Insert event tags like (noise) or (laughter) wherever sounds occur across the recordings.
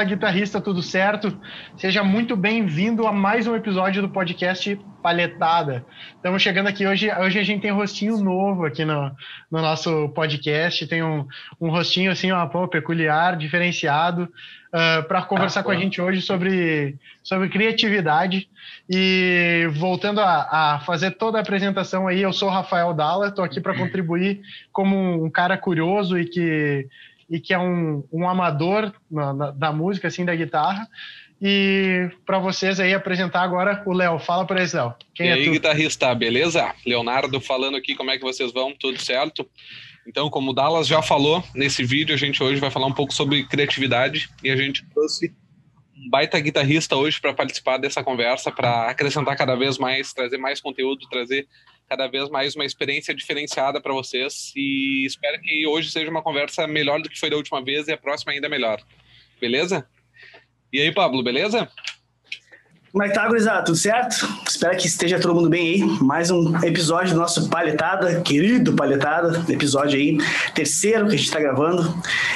Fala guitarrista, tudo certo? Seja muito bem-vindo a mais um episódio do podcast Palhetada. Estamos chegando aqui hoje. Hoje a gente tem um rostinho novo aqui no, no nosso podcast. Tem um, um rostinho assim, ó, pô, peculiar, diferenciado, uh, para conversar ah, com a gente hoje sobre, sobre criatividade. E voltando a, a, fazer toda a apresentação aí, eu sou o Rafael Dalla, estou aqui para contribuir como um cara curioso e que e que é um, um amador na, na, da música, assim, da guitarra. E para vocês aí apresentar agora o Léo. Fala para eles, Léo. Quem e é aí, tu? guitarrista, beleza? Leonardo falando aqui, como é que vocês vão? Tudo certo? Então, como o Dallas já falou, nesse vídeo a gente hoje vai falar um pouco sobre criatividade e a gente trouxe um baita guitarrista hoje para participar dessa conversa, para acrescentar cada vez mais, trazer mais conteúdo, trazer cada vez mais uma experiência diferenciada para vocês e espero que hoje seja uma conversa melhor do que foi da última vez e a próxima ainda melhor. Beleza? E aí, Pablo, beleza? Como é que tá, gurizada? Tudo certo? Espero que esteja todo mundo bem aí. Mais um episódio do nosso Palhetada, querido Palhetada, episódio aí, terceiro que a gente tá gravando.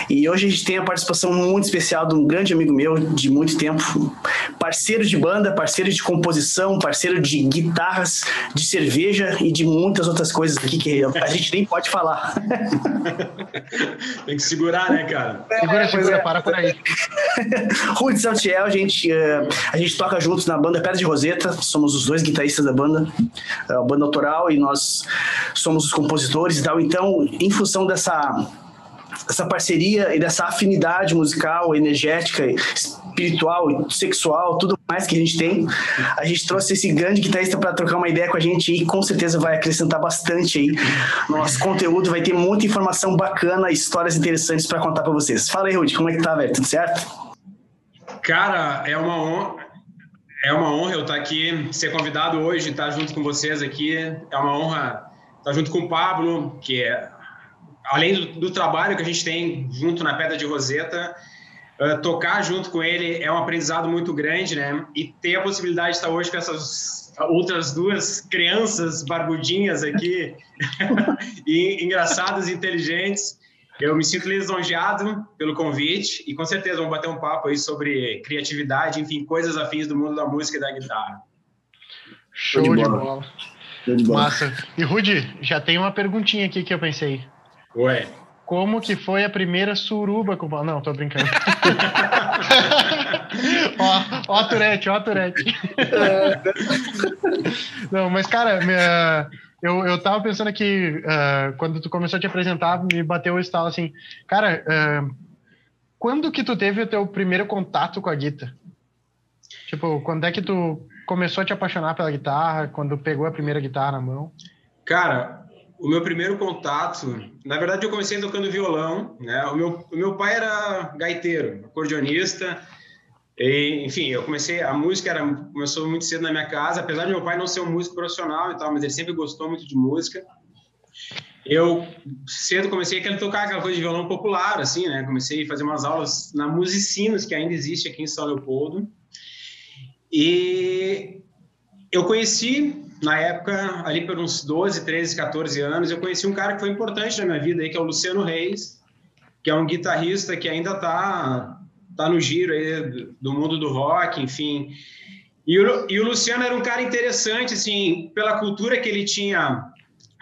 E hoje a gente tem a participação muito especial de um grande amigo meu de muito tempo, parceiro de banda, parceiro de composição, parceiro de guitarras, de cerveja e de muitas outras coisas aqui que a gente nem pode falar. (laughs) tem que segurar, né, cara? Segura, é, segura, é. para por aí. Rui de Saltiel, a gente, eh, a gente toca na banda Pedra de Roseta, somos os dois guitarristas da banda, a banda autoral, e nós somos os compositores e tal. Então, em função dessa essa parceria e dessa afinidade musical, energética, espiritual, sexual, tudo mais que a gente tem. A gente trouxe esse grande guitarrista para trocar uma ideia com a gente e com certeza vai acrescentar bastante aí no nosso conteúdo. Vai ter muita informação bacana, histórias interessantes para contar para vocês. Fala aí, Rudy, como é que tá, velho? Tudo certo? Cara, é uma honra. É uma honra eu estar aqui, ser convidado hoje, estar junto com vocês aqui. É uma honra estar junto com o Pablo, que é, além do, do trabalho que a gente tem junto na Pedra de Roseta, uh, tocar junto com ele é um aprendizado muito grande, né? E ter a possibilidade de estar hoje com essas outras duas crianças barbudinhas aqui, (laughs) e engraçadas, inteligentes, eu me sinto lisonjeado pelo convite e com certeza vamos bater um papo aí sobre criatividade, enfim, coisas afins do mundo da música e da guitarra. Show, de, bola. bola. Show de bola. Massa. E Rudy, já tem uma perguntinha aqui que eu pensei. Ué. Como que foi a primeira suruba com Não, tô brincando. (laughs) ó, ó a Turete, ó a Turete. Não, mas cara, minha eu, eu tava pensando aqui, uh, quando tu começou a te apresentar, me bateu o estalo assim, cara, uh, quando que tu teve o teu primeiro contato com a guitarra? Tipo, quando é que tu começou a te apaixonar pela guitarra, quando pegou a primeira guitarra na mão? Cara, o meu primeiro contato, na verdade eu comecei tocando violão, né? O meu, o meu pai era gaiteiro, acordeonista, e, enfim, eu comecei, a música era, começou muito cedo na minha casa, apesar de meu pai não ser um músico profissional e tal, mas ele sempre gostou muito de música. Eu cedo comecei a tocar aquela coisa de violão popular, assim, né? Comecei a fazer umas aulas na Musicinos, que ainda existe aqui em São Leopoldo. E eu conheci, na época, ali por uns 12, 13, 14 anos, eu conheci um cara que foi importante na minha vida, aí, que é o Luciano Reis, que é um guitarrista que ainda está tá no giro aí do mundo do rock, enfim. E o, e o Luciano era um cara interessante, assim, pela cultura que ele tinha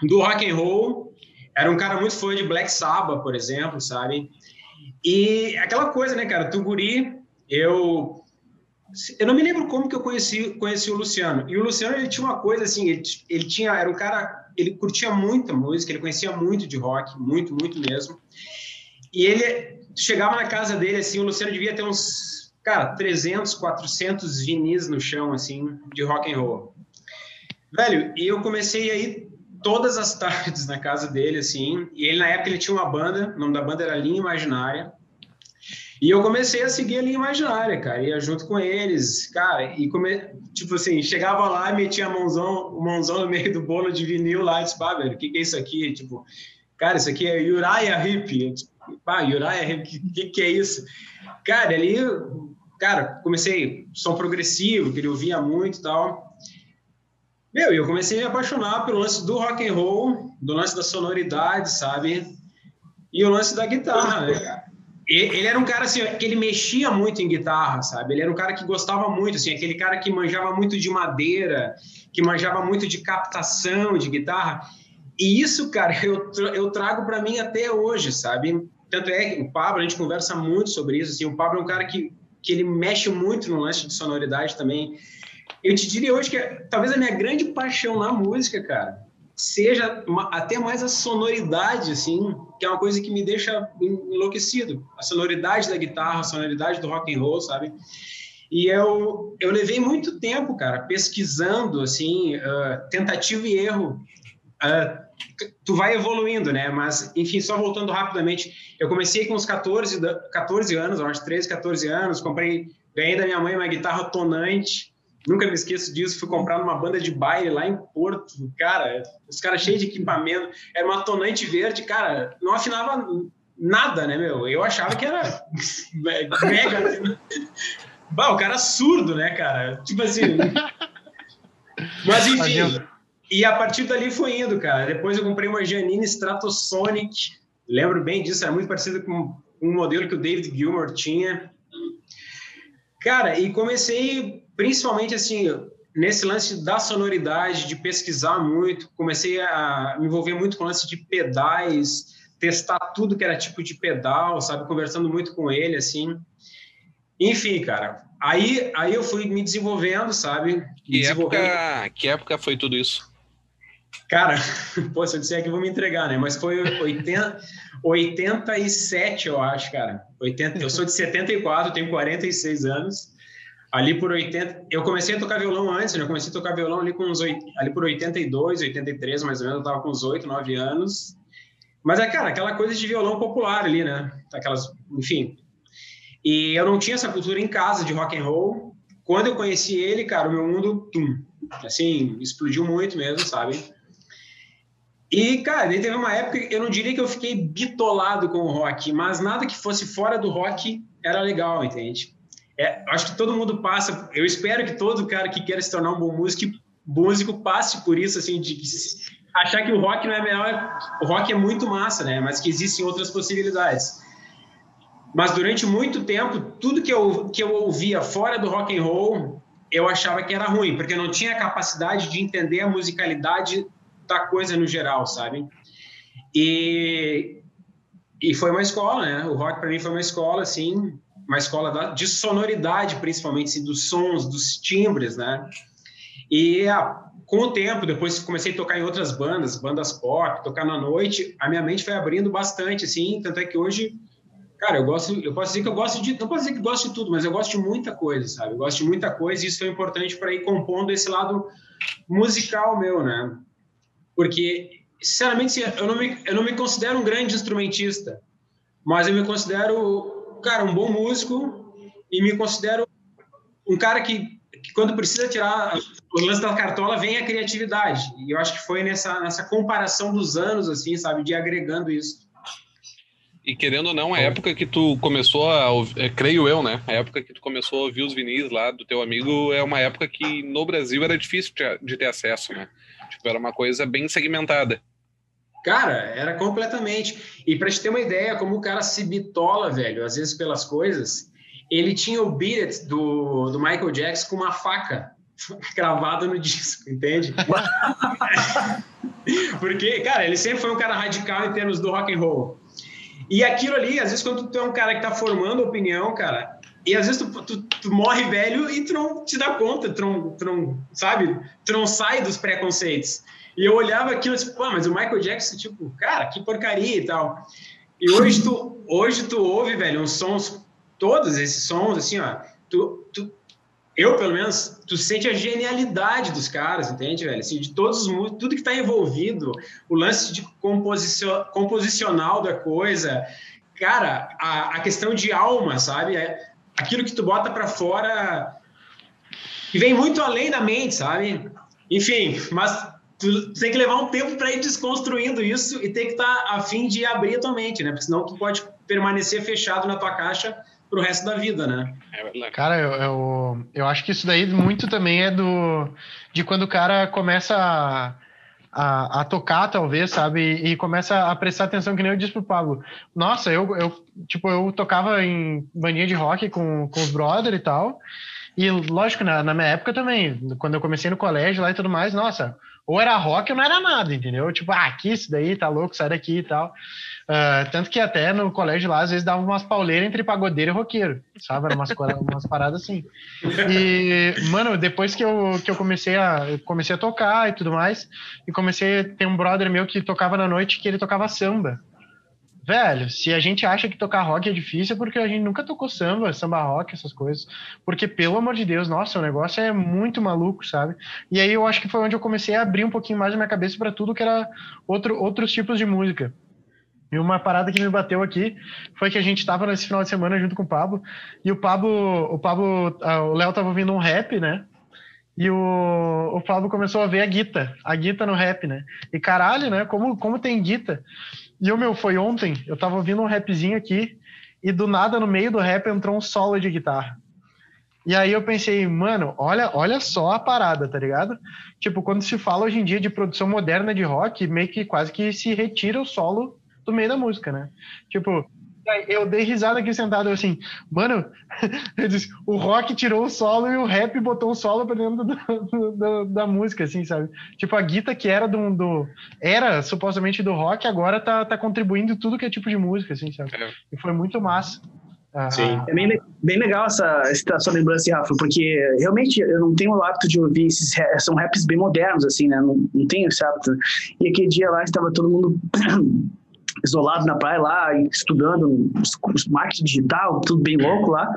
do rock and roll. Era um cara muito fã de Black Sabbath, por exemplo, sabe? E aquela coisa, né, cara? Tuguri, eu eu não me lembro como que eu conheci conheci o Luciano. E o Luciano ele tinha uma coisa assim, ele, ele tinha era um cara, ele curtia muita música, ele conhecia muito de rock, muito, muito mesmo. E ele chegava na casa dele, assim, o Luciano devia ter uns, cara, 300, 400 vinis no chão, assim, de rock and roll. Velho, e eu comecei aí todas as (laughs) tardes na casa dele, assim, e ele, na época, ele tinha uma banda, o nome da banda era Linha Imaginária, e eu comecei a seguir a linha imaginária, cara, ia junto com eles, cara, e come... tipo assim, chegava lá e metia a mãozão, o mãozão no meio do bolo de vinil lá e disse, pá, velho, o que, que é isso aqui? Tipo, cara, isso aqui é Uriah Heep. Pá, Uriah o que, que é isso? Cara, ali, cara, comecei som progressivo, que ele ouvia muito e tal. Meu, eu comecei a me apaixonar pelo lance do rock and roll, do lance da sonoridade, sabe? E o lance da guitarra, né, cara? ele era um cara assim que ele mexia muito em guitarra, sabe? Ele era um cara que gostava muito, assim, aquele cara que manjava muito de madeira, que manjava muito de captação de guitarra. E isso, cara, eu, eu trago para mim até hoje, sabe? Tanto é que o Pablo, a gente conversa muito sobre isso, assim, o Pablo é um cara que, que ele mexe muito no lance de sonoridade também. Eu te diria hoje que é, talvez a minha grande paixão na música, cara, seja uma, até mais a sonoridade, assim, que é uma coisa que me deixa enlouquecido. A sonoridade da guitarra, a sonoridade do rock and roll, sabe? E eu, eu levei muito tempo, cara, pesquisando, assim, uh, tentativa e erro. Tu vai evoluindo, né? Mas, enfim, só voltando rapidamente, eu comecei com uns 14, 14 anos, acho 13, 14 anos, comprei, ganhei da minha mãe uma guitarra tonante, Nunca me esqueço disso. Fui comprar numa banda de baile lá em Porto. Cara, os caras cheios de equipamento. Era uma tonante verde, cara, não afinava nada, né, meu? Eu achava que era (laughs) mega. Assim. Bah, o cara é surdo, né, cara? Tipo assim. Mas enfim. E a partir dali foi indo, cara. Depois eu comprei uma Janine Stratosonic. Lembro bem disso, era muito parecido com um modelo que o David Gilmour tinha. Cara, e comecei principalmente assim, nesse lance da sonoridade, de pesquisar muito, comecei a me envolver muito com o lance de pedais, testar tudo que era tipo de pedal, sabe, conversando muito com ele, assim. Enfim, cara, aí, aí eu fui me desenvolvendo, sabe? Que, desenvolvendo. Época, que época foi tudo isso? Cara, (laughs) pô, se eu disser que eu vou me entregar, né? Mas foi 80, 87, eu acho, cara. 80, eu sou de 74, tenho 46 anos ali por 80, eu comecei a tocar violão antes, né? Eu comecei a tocar violão ali com uns 8, ali por 82, 83 mais ou menos, eu tava com uns 8, 9 anos. Mas é, cara, aquela coisa de violão popular ali, né? Aquelas, enfim. E eu não tinha essa cultura em casa de rock and roll. Quando eu conheci ele, cara, o meu mundo, tum, assim, explodiu muito mesmo, sabe? E, cara, teve uma época, eu não diria que eu fiquei bitolado com o rock, mas nada que fosse fora do rock era legal, entende? é, acho que todo mundo passa. Eu espero que todo cara que queira se tornar um bom músico, músico passe por isso, assim, de achar que o rock não é melhor. O rock é muito massa, né? Mas que existem outras possibilidades. Mas durante muito tempo, tudo que eu, que eu ouvia fora do rock and roll, eu achava que era ruim, porque eu não tinha a capacidade de entender a musicalidade da coisa no geral, sabe? E, e foi uma escola, né? O rock para mim foi uma escola, assim, uma escola de sonoridade, principalmente assim, dos sons, dos timbres, né? E ah, com o tempo, depois comecei a tocar em outras bandas, bandas pop, tocar na noite, a minha mente foi abrindo bastante, assim, tanto é que hoje, cara, eu gosto, eu posso dizer que eu gosto de, não posso dizer que gosto de tudo, mas eu gosto de muita coisa, sabe? Eu gosto de muita coisa e isso foi importante para ir compondo esse lado musical meu, né? Porque, sinceramente, eu não me, eu não me considero um grande instrumentista, mas eu me considero cara, um bom músico e me considero um cara que, que quando precisa tirar os lances da cartola, vem a criatividade. E eu acho que foi nessa, nessa comparação dos anos, assim, sabe, de agregando isso. E querendo ou não, a época que tu começou a, é, creio eu, né? A época que tu começou a ouvir os vinis lá do teu amigo é uma época que no Brasil era difícil de ter acesso, né? Tipo, era uma coisa bem segmentada. Cara, era completamente. E para te ter uma ideia, como o cara se bitola, velho, às vezes pelas coisas, ele tinha o Beat It do, do Michael Jackson com uma faca (laughs) cravada no disco, entende? (laughs) Porque, cara, ele sempre foi um cara radical em termos do rock and roll. E aquilo ali, às vezes, quando tu é um cara que tá formando opinião, cara, e às vezes tu, tu, tu morre velho e tu não te dá conta, tu não, tu não, sabe? Tu não sai dos preconceitos. E eu olhava aquilo e assim, pô, mas o Michael Jackson, tipo, cara, que porcaria e tal. E hoje tu, hoje tu ouve, velho, uns sons, todos esses sons, assim, ó, tu, tu, eu, pelo menos, tu sente a genialidade dos caras, entende, velho? Assim, de todos os tudo que tá envolvido, o lance de composição, composicional da coisa, cara, a, a questão de alma, sabe? É, aquilo que tu bota para fora que vem muito além da mente, sabe? Enfim, mas tu tem que levar um tempo para ir desconstruindo isso e tem que estar tá a fim de abrir a tua mente, né? Porque senão tu pode permanecer fechado na tua caixa pro resto da vida, né? É cara, eu, eu, eu acho que isso daí muito também é do de quando o cara começa a, a, a, tocar, talvez, sabe? E, e, começa a prestar atenção, que nem eu disse pro Pablo. Nossa, eu, eu tipo, eu tocava em bandinha de rock com, com os brother e tal. E lógico, na, na minha época também, quando eu comecei no colégio lá e tudo mais, nossa, ou era rock ou não era nada, entendeu? Tipo, ah, aqui isso daí, tá louco, sai daqui e tal. Uh, tanto que até no colégio lá, às vezes dava umas pauleiras entre pagodeiro e roqueiro, sabe? Era umas, umas paradas assim. E, mano, depois que eu, que eu comecei a comecei a tocar e tudo mais, e comecei a ter um brother meu que tocava na noite que ele tocava samba. Velho, se a gente acha que tocar rock é difícil, é porque a gente nunca tocou samba, samba rock, essas coisas. Porque, pelo amor de Deus, nossa, o negócio é muito maluco, sabe? E aí eu acho que foi onde eu comecei a abrir um pouquinho mais a minha cabeça para tudo que era outro, outros tipos de música. E uma parada que me bateu aqui foi que a gente estava nesse final de semana junto com o Pablo, e o Pablo, o Pablo, ah, o Léo tava ouvindo um rap, né? E o, o Pablo começou a ver a guita, a guita no rap, né? E caralho, né? Como, como tem guita? E o meu, foi ontem, eu tava ouvindo um rapzinho aqui, e do nada, no meio do rap, entrou um solo de guitarra. E aí eu pensei, mano, olha, olha só a parada, tá ligado? Tipo, quando se fala hoje em dia de produção moderna de rock, meio que quase que se retira o solo do meio da música, né? Tipo, eu dei risada aqui sentado, assim, mano, (laughs) eu disse, o rock tirou o solo e o rap botou o solo pra dentro do, do, da música, assim, sabe? Tipo, a guita que era do, do, era supostamente do rock, agora tá, tá contribuindo tudo que é tipo de música, assim, sabe? É. E foi muito massa. Ah, Sim. É bem, bem legal essa, essa sua lembrança, Rafa, porque realmente eu não tenho o hábito de ouvir esses são raps bem modernos, assim, né? Não, não tenho esse hábito. E aquele dia lá estava todo mundo (clears throat) isolado na praia lá, estudando marketing digital, tudo bem louco lá.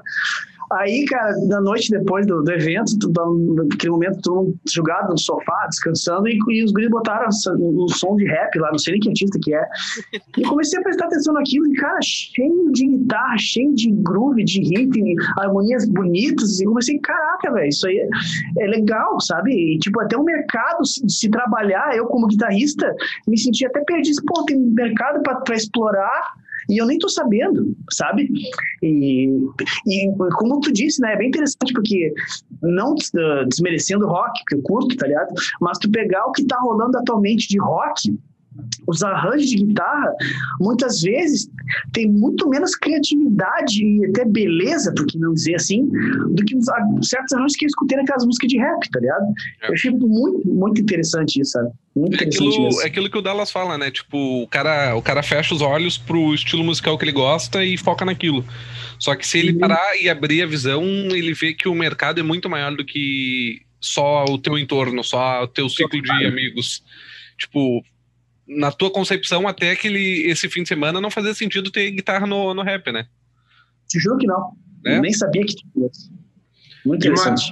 Aí, cara, na noite depois do, do evento, naquele momento, todo mundo jogado no sofá, descansando, e, e os guris botaram um som de rap lá, não sei nem que artista que é. E comecei a prestar atenção naquilo, e, cara, cheio de guitarra, cheio de groove, de ritmo, harmonias bonitas, e comecei, caraca, velho, isso aí é, é, legal, sabe? E, tipo, até o mercado se, se, trabalhar, eu como guitarrista, me senti até perdido, pô, tem mercado para explorar, e eu nem tô sabendo, sabe? E, e como tu disse, né, é bem interessante porque não uh, desmerecendo rock, que eu curto, tá ligado? Mas tu pegar o que tá rolando atualmente de rock, os arranjos de guitarra, muitas vezes, tem muito menos criatividade e até beleza, por que não dizer assim, do que certos arranjos que eu escutei naquelas músicas de rap, tá ligado? É. Eu achei muito, muito interessante isso, sabe? Muito é aquilo, é aquilo que o Dallas fala, né? Tipo, o cara, o cara fecha os olhos pro estilo musical que ele gosta e foca naquilo. Só que se ele parar e abrir a visão, ele vê que o mercado é muito maior do que só o teu entorno, só o teu ciclo de amigos. Tipo, na tua concepção, até aquele, esse fim de semana não fazia sentido ter guitarra no, no rap, né? Te juro que não. É? Eu nem sabia que tinha isso. Muito interessante.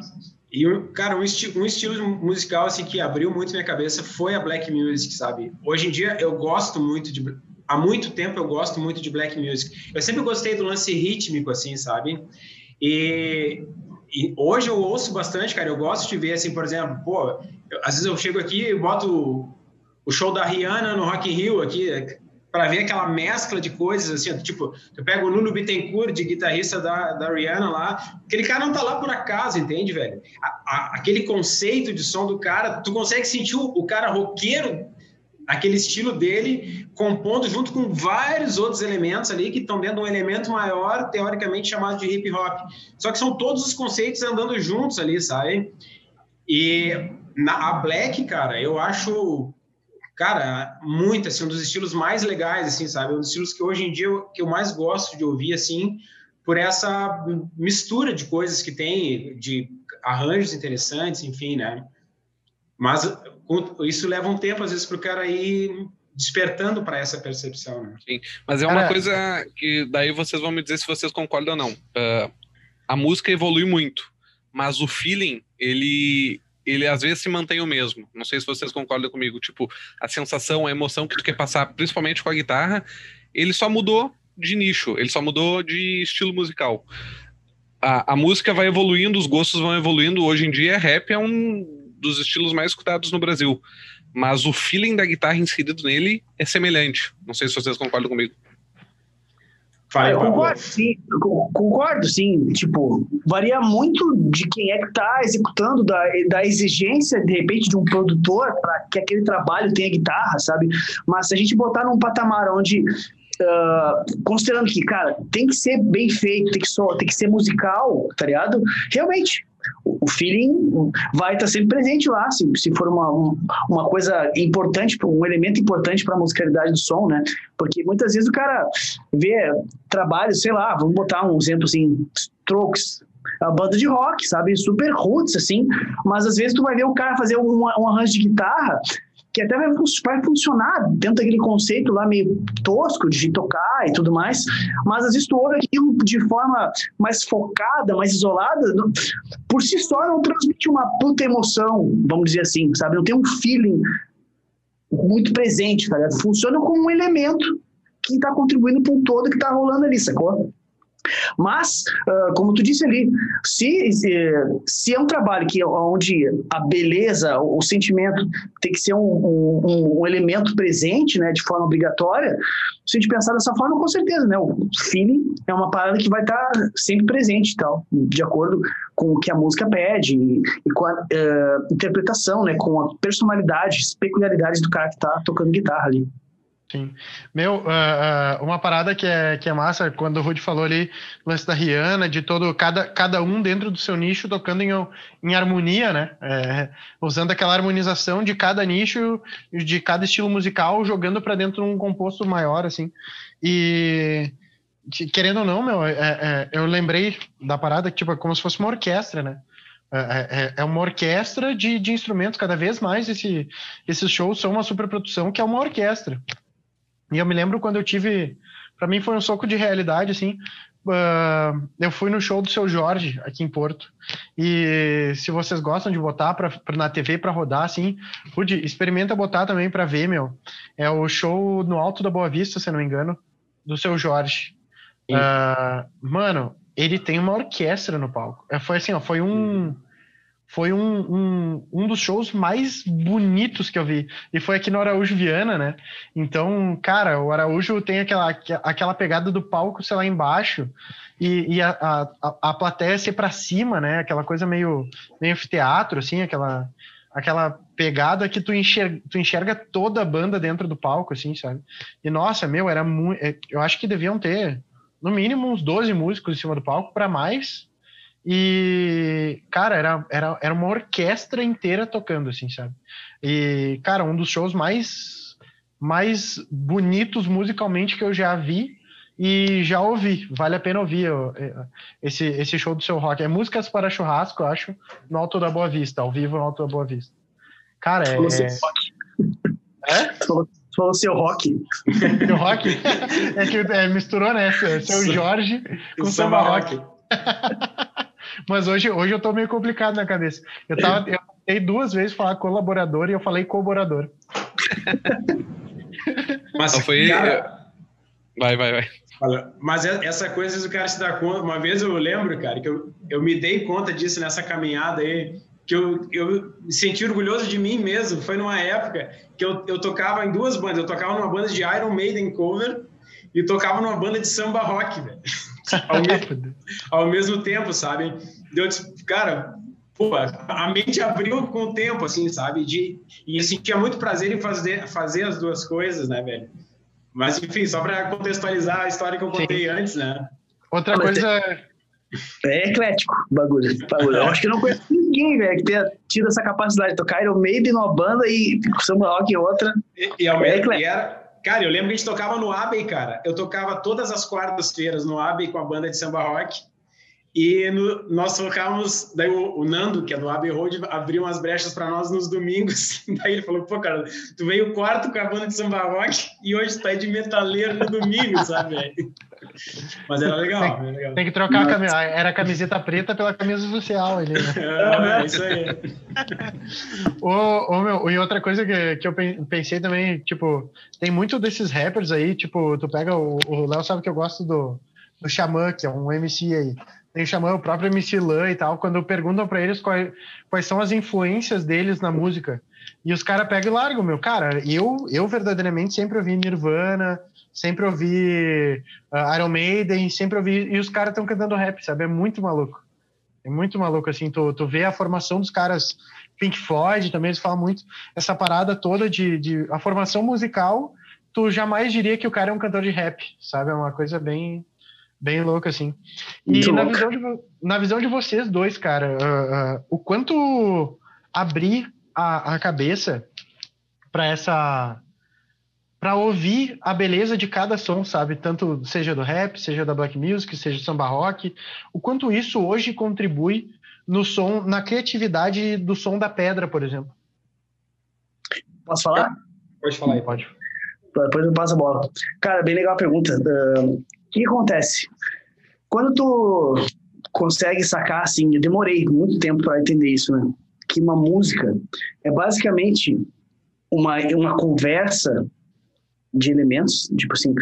E, uma, e cara, um, esti um estilo musical assim, que abriu muito minha cabeça foi a black music, sabe? Hoje em dia eu gosto muito de. Há muito tempo eu gosto muito de black music. Eu sempre gostei do lance rítmico, assim, sabe? E, e hoje eu ouço bastante, cara. Eu gosto de ver, assim, por exemplo, pô, eu, às vezes eu chego aqui e boto o show da Rihanna no Rock in Rio aqui, para ver aquela mescla de coisas, assim, tipo, eu pego o Nuno Bittencourt, de guitarrista da, da Rihanna lá, aquele cara não tá lá por acaso, entende, velho? A, a, aquele conceito de som do cara, tu consegue sentir o, o cara roqueiro, aquele estilo dele, compondo junto com vários outros elementos ali que estão dentro de um elemento maior, teoricamente chamado de hip hop. Só que são todos os conceitos andando juntos ali, sabe? E na, a Black, cara, eu acho cara, muito, assim, um dos estilos mais legais, assim, sabe? Um dos estilos que hoje em dia eu, que eu mais gosto de ouvir, assim, por essa mistura de coisas que tem, de arranjos interessantes, enfim, né? Mas isso leva um tempo, às vezes, para o cara ir despertando para essa percepção, né? Sim, mas é uma cara, coisa que daí vocês vão me dizer se vocês concordam ou não. Uh, a música evolui muito, mas o feeling, ele ele às vezes se mantém o mesmo. Não sei se vocês concordam comigo. Tipo, a sensação, a emoção que tu quer passar, principalmente com a guitarra, ele só mudou de nicho, ele só mudou de estilo musical. A, a música vai evoluindo, os gostos vão evoluindo. Hoje em dia, rap é um dos estilos mais escutados no Brasil. Mas o feeling da guitarra inserido nele é semelhante. Não sei se vocês concordam comigo. Eu concordo, sim, concordo, sim. Tipo, varia muito de quem é que está executando, da, da exigência, de repente, de um produtor para que aquele trabalho tenha guitarra, sabe? Mas se a gente botar num patamar onde Uh, considerando que, cara, tem que ser bem feito, tem que, tem que ser musical, tá ligado? Realmente, o feeling vai estar sempre presente lá, se, se for uma, uma coisa importante, um elemento importante para a musicalidade do som, né? Porque muitas vezes o cara vê trabalho, sei lá, vamos botar um exemplo assim, Strokes, a banda de rock, sabe? Super roots, assim, mas às vezes tu vai ver o cara fazer um, um arranjo de guitarra que até vai, funcionar dentro daquele conceito lá meio tosco de tocar e tudo mais, mas às vezes tu ouve aquilo de forma mais focada, mais isolada, por si só não transmite uma puta emoção, vamos dizer assim, sabe? Não tem um feeling muito presente, tá ligado? Funciona como um elemento que está contribuindo para um todo que está rolando ali, sacou? Mas, uh, como tu disse ali, se, se é um trabalho que onde a beleza, o, sentimento tem que ser um, um, um, elemento presente, né, de forma obrigatória, se a gente pensar dessa forma, com certeza, né, o feeling é uma parada que vai estar sempre presente, tal, de acordo com o que a música pede e, e com a uh, interpretação, né, com a personalidade, peculiaridades do cara que está tocando guitarra ali. Sim. Meu, uh, uh, uma parada que é, que é massa, quando o Rudy falou ali, lance da Rihanna, de todo, cada, cada um dentro do seu nicho tocando em, em harmonia, né? É, usando aquela harmonização de cada nicho, de cada estilo musical, jogando para dentro de um composto maior, assim. E querendo ou não, meu, é, é, eu lembrei da parada, tipo, é como se fosse uma orquestra, né? É, é, é, uma orquestra de, de instrumentos, cada vez mais esse, esses shows são uma superprodução que é uma orquestra. E eu me lembro quando eu tive. Para mim foi um soco de realidade, assim. Uh, eu fui no show do seu Jorge aqui em Porto. E se vocês gostam de botar pra, pra na TV para rodar, assim, Rude, experimenta botar também para ver, meu. É o show no Alto da Boa Vista, se não me engano, do seu Jorge. Uh, mano, ele tem uma orquestra no palco. É, foi assim, ó, foi um foi um, um, um dos shows mais bonitos que eu vi. E foi aqui no Araújo Viana, né? Então, cara, o Araújo tem aquela, aquela pegada do palco, sei lá, embaixo, e, e a, a, a plateia ser para cima, né? Aquela coisa meio, meio teatro, assim, aquela, aquela pegada que tu enxerga, tu enxerga toda a banda dentro do palco, assim, sabe? E nossa, meu, era muito. É, eu acho que deviam ter no mínimo uns 12 músicos em cima do palco para mais e, cara, era, era, era uma orquestra inteira tocando, assim, sabe? E, cara, um dos shows mais, mais bonitos musicalmente que eu já vi e já ouvi. Vale a pena ouvir é, esse, esse show do seu rock. É Músicas para Churrasco, eu acho, no Alto da Boa Vista, ao vivo no Alto da Boa Vista. Cara, é. É? Falou seu rock. Seu rock? É que é, misturou, né? Seu Jorge com samba rock. (laughs) Mas hoje, hoje eu tô meio complicado na cabeça. Eu tava, eu tentei duas vezes falar colaborador e eu falei colaborador. (laughs) Mas foi. Cara... Vai, vai, vai. Mas essa coisa o cara se dá conta. Uma vez eu lembro, cara, que eu, eu me dei conta disso nessa caminhada aí, que eu, eu me senti orgulhoso de mim mesmo. Foi numa época que eu, eu tocava em duas bandas. Eu tocava numa banda de Iron Maiden cover e tocava numa banda de samba rock, velho (laughs) ao, mesmo, ao mesmo tempo, sabe? Deu, cara, pô, a mente abriu com o tempo, assim, sabe? De, e eu sentia muito prazer em fazer, fazer as duas coisas, né, velho? Mas, enfim, só para contextualizar a história que eu contei Sim. antes, né? Outra coisa. É, é eclético o bagulho, bagulho. Eu acho que eu não conheço ninguém, velho, que tenha tido essa capacidade de tocar Iron Maiden numa banda e samba rock em outra. E, e, ao é mesmo, e era, Cara, eu lembro que a gente tocava no Abbey, cara. Eu tocava todas as quartas-feiras no Abbey com a banda de samba rock. E no, nós tocávamos, daí o, o, Nando, que é do Abbey Road, abriu umas brechas para nós nos domingos. (laughs) Daí ele falou: pô, cara, tu veio quarto com a banda de samba rock e hoje tu tá aí de metaleiro no domingo, sabe? (laughs) Mas era legal, tem, era legal. Tem que trocar a camisa. Era a camiseta preta pela camisa social ali, (laughs) né? É, é isso aí. ô, meu, e outra coisa que, que eu pensei também, tipo, tem muito desses rappers aí, tipo, tu pega o Léo sabe que eu gosto do, do Xamã, que é um MC aí. Tem Xamã, o próprio MC Lan e tal, quando perguntam para eles quais, quais são as influências deles na música. E os caras pegam e largam, meu. Cara, eu, eu verdadeiramente sempre ouvi Nirvana, sempre ouvi uh, Iron Maiden, sempre ouvi. E os caras estão cantando rap, sabe? É muito maluco. É muito maluco, assim. Tu, tu vê a formação dos caras, Pink Floyd também, eles falam muito. Essa parada toda de, de. A formação musical, tu jamais diria que o cara é um cantor de rap, sabe? É uma coisa bem bem louco, assim. E na visão, de, na visão de vocês dois, cara, uh, uh, o quanto abrir a, a cabeça para essa. para ouvir a beleza de cada som, sabe? Tanto seja do rap, seja da black music, seja do samba rock, o quanto isso hoje contribui no som, na criatividade do som da pedra, por exemplo. Posso falar? Pode falar aí, pode. Depois eu passo a bola. Cara, bem legal a pergunta. Uh, que acontece? Quando tu consegue sacar, assim, eu demorei muito tempo para entender isso, né? Que uma música é basicamente uma, uma conversa de elementos, tipo assim,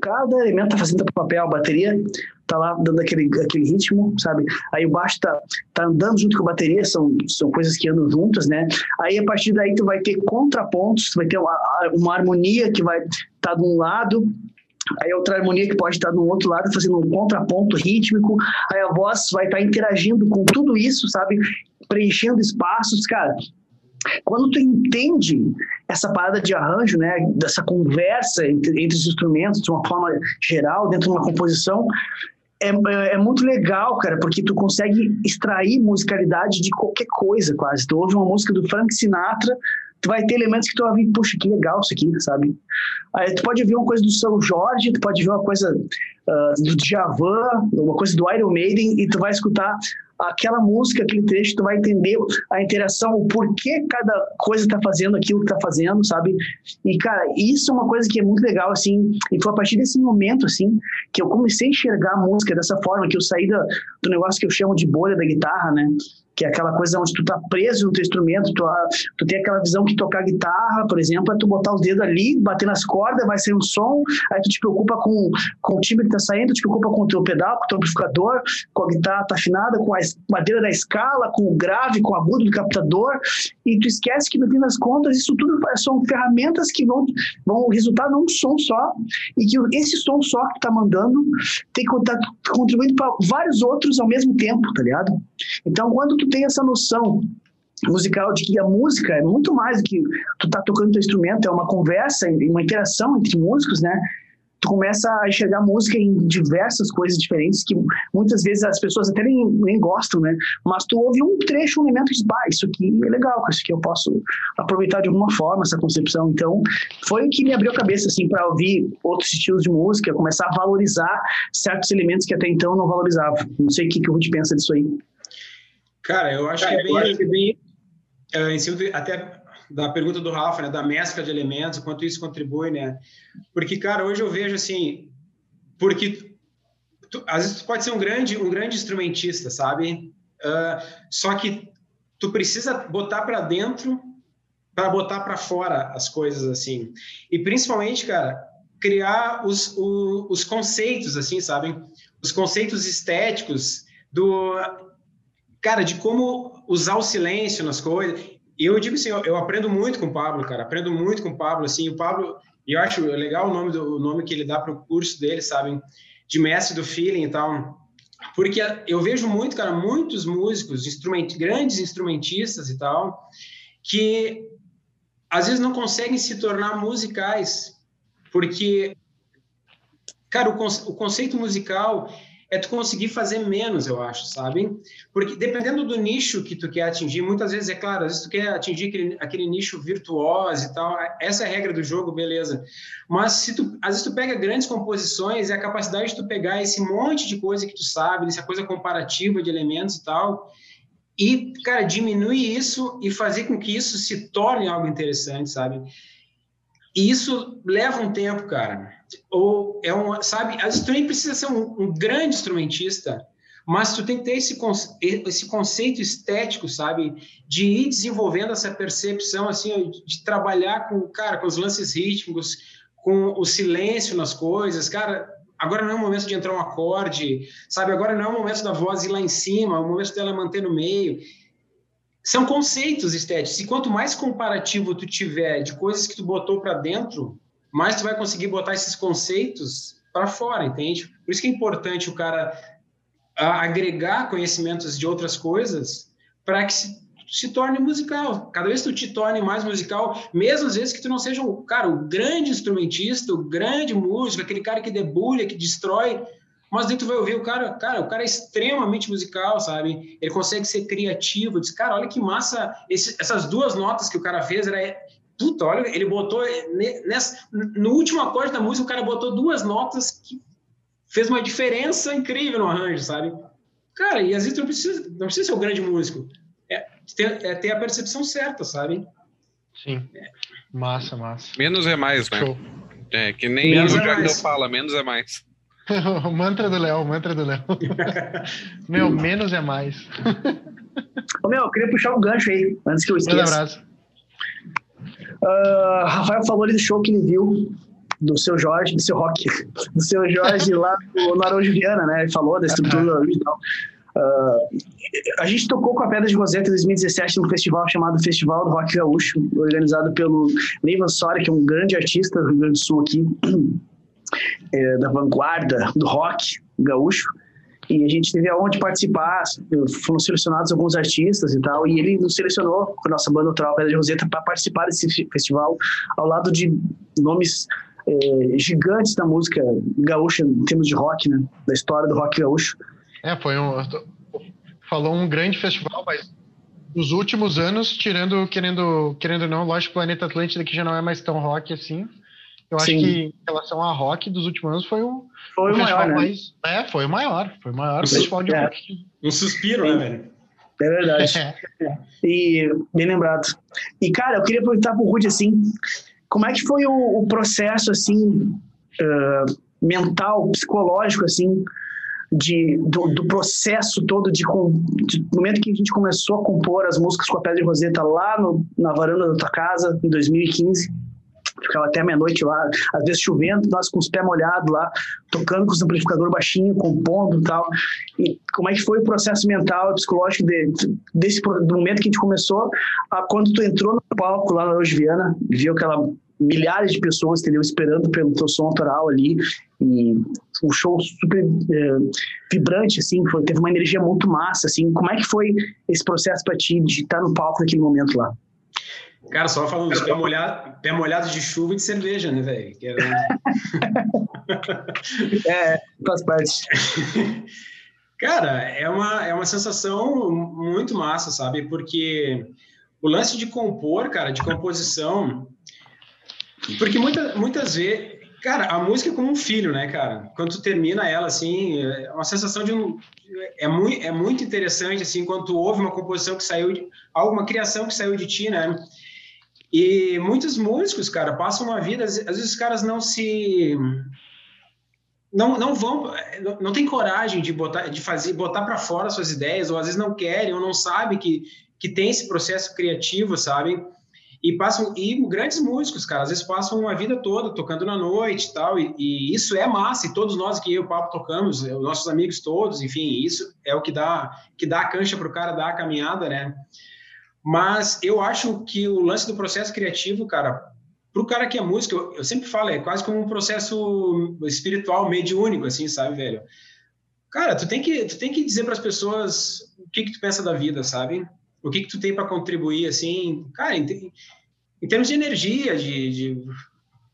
cada elemento tá fazendo papel, a bateria tá lá dando aquele, aquele ritmo, sabe? Aí o baixo tá, tá andando junto com a bateria, são, são coisas que andam juntas, né? Aí a partir daí tu vai ter contrapontos, tu vai ter uma, uma harmonia que vai estar tá de um lado aí outra harmonia que pode estar do outro lado fazendo um contraponto rítmico, aí a voz vai estar interagindo com tudo isso, sabe? Preenchendo espaços, cara. Quando tu entende essa parada de arranjo, né, dessa conversa entre, entre os instrumentos de uma forma geral, dentro de uma composição, é, é, muito legal, cara, porque tu consegue extrair musicalidade de qualquer coisa, quase. Tu ouve uma música do Frank Sinatra, tu vai ter elementos que tu vai ver, puxa, que legal isso aqui, sabe? Aí tu pode ver uma coisa do São Jorge, tu pode ver uma coisa uh, do Djavan, uma coisa do Iron Maiden, e tu vai escutar aquela música, aquele trecho, tu vai entender a interação, o porquê cada coisa tá fazendo aquilo que tá fazendo, sabe? E, cara, isso é uma coisa que é muito legal, assim, e foi a partir desse momento, assim, que eu comecei a enxergar a música dessa forma, que eu saí da, do negócio que eu chamo de bolha da guitarra, né? Que é aquela coisa onde tu tá preso no teu instrumento, tu, tu tem aquela visão que tocar guitarra, por exemplo, é tu botar os dedos ali, bater nas cordas, vai sair um som, aí tu te preocupa com, com o timbre que tá saindo, te preocupa com o teu pedal, com o teu amplificador, com a guitarra tá afinada, com a madeira da escala, com o grave, com o agudo do captador, e tu esquece que no fim das contas isso tudo são ferramentas que vão, vão resultar num som só, e que esse som só que tu tá mandando tem que estar contribuindo para vários outros ao mesmo tempo, tá ligado? Então, quando tu tem essa noção musical de que a música é muito mais do que tu tá tocando teu instrumento, é uma conversa, uma interação entre músicos, né? Tu começa a enxergar música em diversas coisas diferentes que muitas vezes as pessoas até nem, nem gostam, né? Mas tu ouve um trecho, um elemento e diz, isso aqui é legal, isso aqui eu posso aproveitar de alguma forma, essa concepção. Então, foi o que me abriu a cabeça, assim, para ouvir outros estilos de música, começar a valorizar certos elementos que até então não valorizava. Não sei o que, que o Ruth pensa disso aí. Cara, eu acho Cara, que é bem, que bem é, em cima de, até da pergunta do Rafa, né, da mescla de elementos, quanto isso contribui, né? Porque, cara, hoje eu vejo assim, porque tu, às vezes tu pode ser um grande, um grande instrumentista, sabe? Uh, só que tu precisa botar para dentro para botar para fora as coisas assim. E principalmente, cara, criar os, os, os conceitos, assim, sabem? Os conceitos estéticos do cara, de como usar o silêncio nas coisas. E eu digo assim, eu, eu, aprendo muito com o Pablo, cara, aprendo muito com o Pablo, assim, o Pablo, e eu acho legal o nome, do, o nome que ele dá para o curso dele, sabem, de mestre do feeling e tal, porque eu vejo muito, cara, muitos músicos, instrument, grandes instrumentistas e tal, que às vezes não conseguem se tornar musicais, porque, cara, o, o conceito musical é tu conseguir fazer menos, eu acho, sabe? Porque dependendo do nicho que tu quer atingir, muitas vezes, é claro, às vezes tu quer atingir aquele, aquele nicho virtuoso e tal, essa é a regra do jogo, beleza. Mas se tu, às vezes tu pega grandes composições e a capacidade de tu pegar esse monte de coisa que tu sabe, essa coisa comparativa de elementos e tal, e, cara, diminuir isso e fazer com que isso se torne algo interessante, sabe? E isso leva um tempo, cara. Ou é um, sabe, às vezes precisa ser um, um grande instrumentista, mas tu tem que ter esse, esse conceito estético, sabe, de ir desenvolvendo essa percepção, assim, de trabalhar com, cara, com os lances rítmicos, com o silêncio nas coisas, cara, agora não é o momento de entrar um acorde, sabe? Agora não é o momento da voz ir lá em cima, é o momento dela manter no meio. São conceitos estéticos. E quanto mais comparativo tu tiver de coisas que tu botou para dentro, mais tu vai conseguir botar esses conceitos para fora, entende? Por isso que é importante o cara agregar conhecimentos de outras coisas para que se, se, torne musical. Cada vez que tu te torne mais musical, mesmo às vezes que tu não seja um cara, o grande instrumentista, o grande músico, aquele cara que debulha, que destrói, mas daí tu vai ouvir o cara, cara, o cara é extremamente musical, sabe? Ele consegue ser criativo, diz, cara, olha que massa, esse, essas duas notas que o cara fez, era puta, olha, ele botou nessa, no último acorde da música, o cara botou duas notas que fez uma diferença incrível no arranjo, sabe? Cara, e às vezes não precisa, não precisa ser um grande músico. É ter, é ter a percepção certa, sabe? Sim. É. Massa, massa. Menos é mais, né? Show. É, que nem menos o é fala, menos é mais. (laughs) o mantra do Léo, o mantra do Léo. (laughs) meu, menos é mais. Ô, meu, eu queria puxar um gancho aí, antes que eu esqueça. Um abraço. Uh, Rafael falou ali do show que ele viu do seu Jorge, do seu Rock, do seu Jorge lá no, no Araújo Viana, né? Ele falou da estrutura original. Uh, a gente tocou com a Pedra de Roseta em 2017 num festival chamado Festival do Rock Gaúcho, organizado pelo Neivan Soria, que é um grande artista do Rio Grande do Sul aqui, é, (clears throat) da vanguarda do rock gaúcho. E a gente teve a honra de participar, foram selecionados alguns artistas e tal, e ele nos selecionou com a nossa banda Natural Pedra de Roseta para participar desse festival, ao lado de nomes é, gigantes da música gaúcha, em termos de rock, né? Da história do rock gaúcho. É, foi um. Falou um grande festival, mas nos últimos anos, tirando, querendo, querendo não, lógico, Planeta Atlântida, que já não é mais tão rock assim. Eu acho Sim. que em relação a rock dos últimos anos foi o, foi o, o maior, né? mais. É, foi o maior. Foi o maior festival de é. rock. Um suspiro, né, velho? É verdade. É. (laughs) E bem lembrado. E, cara, eu queria perguntar pro Rude assim: como é que foi o, o processo, assim, uh, mental, psicológico, assim, de, do, do processo todo de, de, do momento que a gente começou a compor as músicas com a Pedra de Roseta lá no, na varanda da tua casa, em 2015? Ficava até meia-noite lá, às vezes chovendo, nós com os pés molhados lá, tocando com os amplificadores baixinho, compondo e tal. E como é que foi o processo mental e psicológico de, desse do momento que a gente começou a quando tu entrou no palco lá na Hoje Viana, viu aquela milhares de pessoas, entendeu, esperando pelo teu som autoral ali e um show super é, vibrante, assim, foi, teve uma energia muito massa, assim. Como é que foi esse processo para ti de estar no palco naquele momento lá? Cara, só falando pé molhado, pé molhado de chuva e de cerveja, né, velho? Era... (laughs) é, faz parte. Cara, é uma, é uma sensação muito massa, sabe? Porque o lance de compor, cara, de composição. Porque muita, muitas vezes. Cara, a música é como um filho, né, cara? Quando tu termina ela, assim, é uma sensação de um. É muito, é muito interessante, assim, quando tu ouve uma composição que saiu de. alguma criação que saiu de ti, né? E muitos músicos, cara, passam uma vida, às vezes os caras não se não, não vão, não, não tem coragem de botar, de fazer, botar para fora suas ideias, ou às vezes não querem, ou não sabem que, que tem esse processo criativo, sabe? E passam, e grandes músicos, cara, às vezes passam uma vida toda tocando na noite tal, e, e isso é massa, e todos nós que eu e o Papo tocamos, os nossos amigos todos, enfim, isso é o que dá, que dá a cancha pro cara dar a caminhada, né? Mas eu acho que o lance do processo criativo, cara, para o cara que é músico, eu, sempre falo, é quase como um processo espiritual mediúnico, assim, sabe, velho? Cara, tu tem que, tu tem que dizer para as pessoas o que que tu pensa da vida, sabe? O que que tu tem para contribuir, assim, cara, em, em, termos de energia, de, de,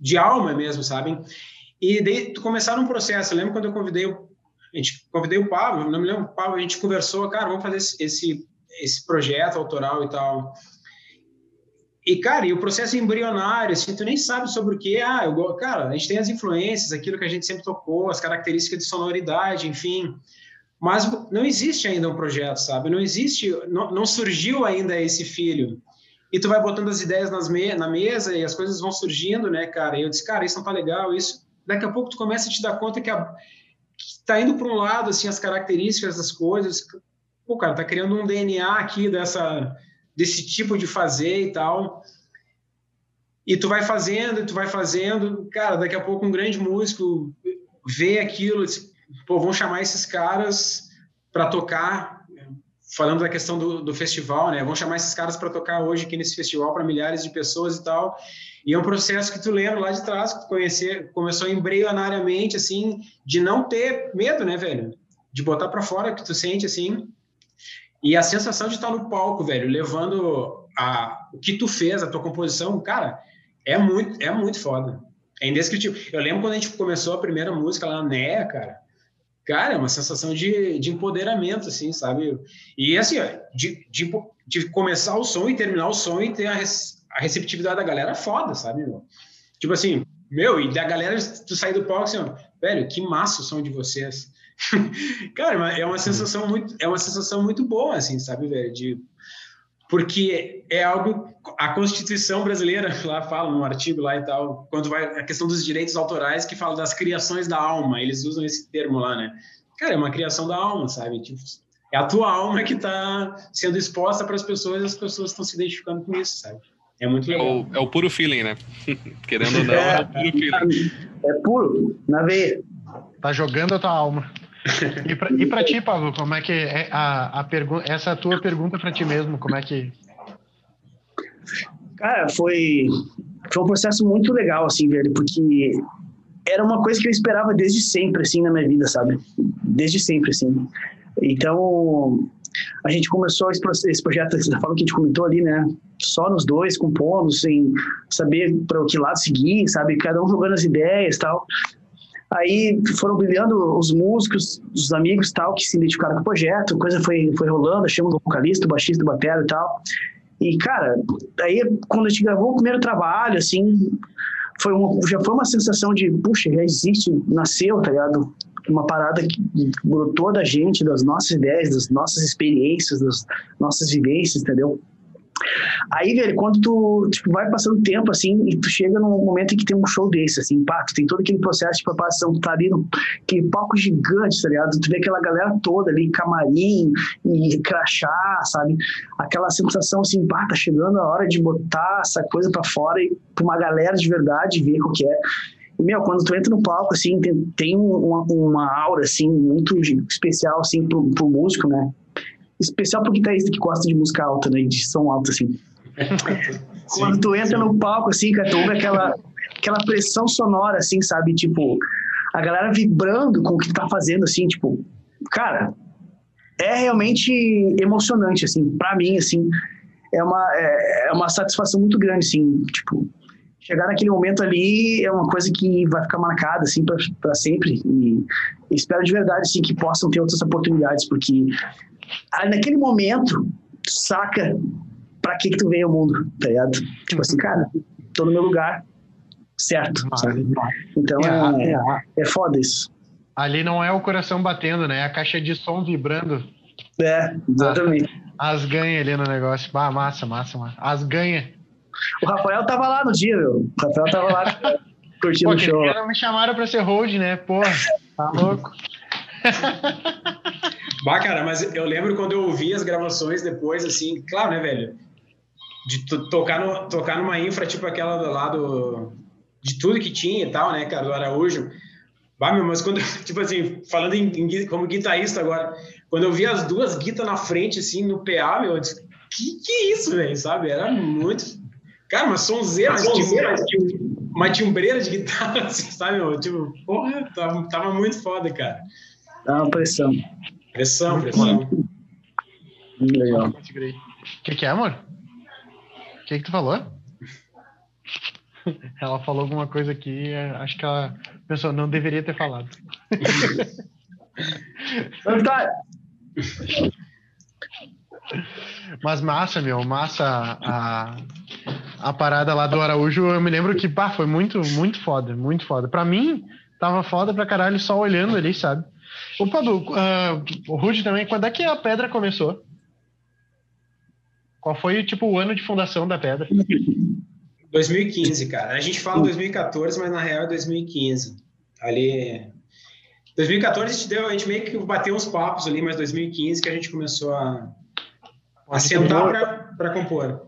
de alma mesmo, sabe? E daí tu começar um processo, eu lembro quando eu convidei a gente convidei o Pablo, não me lembro, o Pablo, a gente conversou, cara, vamos fazer esse, esse esse projeto autoral e tal. E, cara, e o processo embrionário, assim, tu nem sabe sobre o que. Ah, eu, cara, a gente tem as influências, aquilo que a gente sempre tocou, as características de sonoridade, enfim. Mas não existe ainda um projeto, sabe? Não existe, não, não surgiu ainda esse filho. E tu vai botando as ideias nas me, na mesa e as coisas vão surgindo, né, cara? E eu disse, cara, isso não tá legal, isso. Daqui a pouco tu começa a te dar conta que, a, que tá indo para um lado, assim, as características das coisas pô, cara, tá criando um DNA aqui dessa, desse tipo de fazer e tal. E tu vai fazendo, e tu vai fazendo, cara, daqui a pouco um grande músico ver aquilo, pô, vão chamar esses caras para tocar, falando da questão do, do festival, né? Vão chamar esses caras para tocar hoje aqui nesse festival para milhares de pessoas e tal. E é um processo que tu lembra lá de trás, que tu conhecer, começou embrionariamente, assim, de não ter medo, né, velho? De botar para fora o que tu sente, assim. E a sensação de estar no palco, velho, levando a, o que tu fez, a tua composição, cara, é muito, é muito foda. É indescritível. Eu lembro quando a gente começou a primeira música lá na NEA, cara. Cara, é uma sensação de, de empoderamento, assim, sabe? E assim, ó, de, de, de começar o som e terminar o som e ter a, a receptividade da galera é foda, sabe? Meu? Tipo assim, meu, e da galera, tu sair do palco assim, ó, velho, que massa o som de vocês. (laughs) Cara, é uma sensação muito, é uma sensação muito boa, assim, sabe, velho? De, porque é algo a Constituição brasileira (laughs) lá fala num artigo lá e tal, quando vai a questão dos direitos autorais que fala das criações da alma, eles usam esse termo lá, né? Cara, é uma criação da alma, sabe? Tipo, é a tua alma que está sendo exposta para as pessoas e as pessoas estão se identificando com isso, sabe? É muito legal. É o, é o puro feeling, né? (laughs) Querendo ou não, é, é o puro feeling. É puro, na veia. Tá jogando a tua alma. E pra, pra ti, Pablo, como é que é a, a pergunta, essa é a tua pergunta para ti mesmo, como é que... Cara, foi, foi um processo muito legal, assim, velho, porque era uma coisa que eu esperava desde sempre, assim, na minha vida, sabe? Desde sempre, assim. Então, a gente começou esse, projeto da forma que a gente comentou ali, né? Só nos dois, compondo, sem saber para que lado seguir, sabe? Cada um jogando as ideias tal. Aí foram brilhando os músicos, os amigos tal, que se identificaram com o projeto, coisa foi, foi rolando, achamos o vocalista, o baixista, o batera e tal. E, cara, aí quando a gente gravou o primeiro trabalho, assim, foi uma, já foi uma sensação de, puxa, já existe, nasceu, tá ligado? uma parada que brotou da gente, das nossas ideias, das nossas experiências, das nossas vivências, entendeu? Aí, velho, quando tu tipo, vai passando tempo, assim, e tu chega num momento em que tem um show desse, assim, pá, tem todo aquele processo de preparação, tu tá ali no, aquele palco gigante, tá ligado? Tu vê aquela galera toda ali, camarim e crachá, sabe? Aquela sensação, assim, pá, tá chegando a hora de botar essa coisa pra fora e pra uma galera de verdade ver o que é meu, quando tu entra no palco, assim, tem, tem uma, uma aura, assim, muito especial, assim, pro, pro músico, né? Especial pro guitarrista que gosta de música alta, né? De som alto, assim. quando tu entra no palco, assim, cara, tu ouve aquela, aquela pressão sonora, assim, sabe? Tipo, a galera vibrando com o que tu tá fazendo, assim, tipo, cara, é realmente emocionante, assim, para mim, assim, é uma, é, é uma satisfação muito grande, assim, tipo, chegar naquele momento ali é uma coisa que vai ficar marcada assim para sempre e espero de verdade assim que possam ter outras oportunidades porque naquele momento saca para que que tu veio ao mundo tá ligado? Tipo assim cara tô no meu lugar certo sabe? então é, é, é. foda isso. Ali não é o coração batendo né? É a caixa de som vibrando. É exatamente. As ganha ali no negócio. Ah, massa massa massa. As ganha. O Rafael tava lá no dia, meu. O Rafael tava lá (laughs) curtindo Pô, o show. Não me chamaram pra ser hold, né? Porra, tá louco. (laughs) bah, cara, mas eu lembro quando eu ouvi as gravações depois, assim, claro, né, velho? De tocar, no, tocar numa infra tipo aquela do lado de tudo que tinha e tal, né, cara, do Araújo. Bah, meu, mas quando, (laughs) tipo assim, falando em, em, como guitarrista agora, quando eu vi as duas guitas na frente, assim, no PA, meu, eu disse, que que é isso, velho, sabe? Era muito Cara, uma sonzeira, sonzeira de, uma timbreira de guitarra, (laughs) assim, sabe? Meu? Tipo, porra, tava, tava muito foda, cara. Dá uma pressão. Pressão, pressão. Legal. O que, que é, amor? O que, que tu falou? (laughs) Ela falou alguma coisa aqui, é, acho que ela pensou, não deveria ter falado. (laughs) Tá. Mas massa, meu, massa a, a parada lá do Araújo, eu me lembro que, pá, foi muito, muito foda, muito foda. Pra mim, tava foda pra caralho só olhando ali, sabe? O Padu, uh, o Rude também, quando é que a pedra começou? Qual foi, tipo, o ano de fundação da pedra? 2015, cara. A gente fala 2014, mas na real é 2015. Ali... 2014 a gente, deu, a gente meio que bateu uns papos ali, mas 2015 que a gente começou a, a sentar para compor.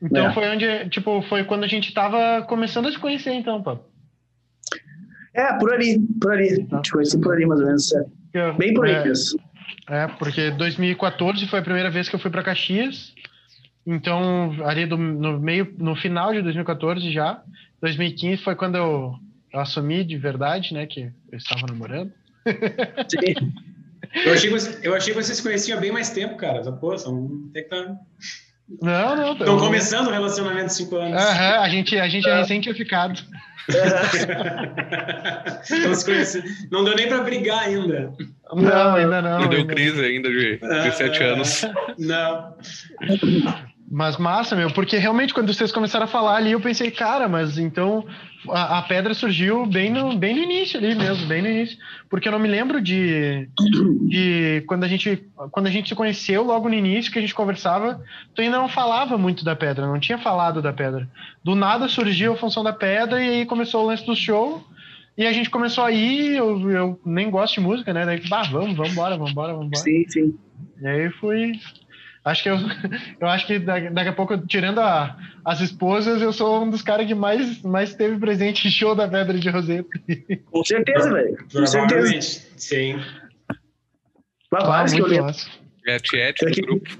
Então é. foi onde, tipo, foi quando a gente tava começando a se conhecer, então, pô. É, por ali, por ali. Tá. Te conheci por ali, mais ou menos. É. Bem por aí é, mesmo. É, porque 2014 foi a primeira vez que eu fui para Caxias. Então, ali do, no meio, no final de 2014 já. 2015 foi quando eu, eu assumi de verdade, né, que eu estava namorando. Sim. (laughs) Eu achei, que, eu achei que vocês conheciam bem mais tempo, cara. Pô, são, tem que tá... Não, não. Estão começando o relacionamento de cinco anos. Aham, a gente, a gente é recém-ficado. (laughs) Se. Não deu nem para brigar ainda. Não, ainda não. Não deu crise ainda de, de sete anos. Não. (laughs) Mas massa, meu, porque realmente quando vocês começaram a falar ali, eu pensei, cara, mas então a, a, pedra surgiu bem no, bem no início ali mesmo, bem no início. Porque eu não me lembro de, de quando, a gente, quando a gente se conheceu logo no início, que a gente conversava, tu ainda não falava muito da pedra, não tinha falado da pedra. Do nada surgiu a função da pedra e aí começou o lance do show. E a gente começou a ir, eu, eu nem gosto de música, né? Daí, bah, vamos, vamos embora, vamos embora, vamos embora. Sim, sim. E aí fui, Acho que eu, (laughs) eu acho que daqui a pouco, tirando a, as esposas, eu sou um dos caras que mais, mais teve presente em show da Pedra de Roseta. Com certeza, velho. Com certeza. Sim. Mas vários que eu lembro. É Tiete do grupo.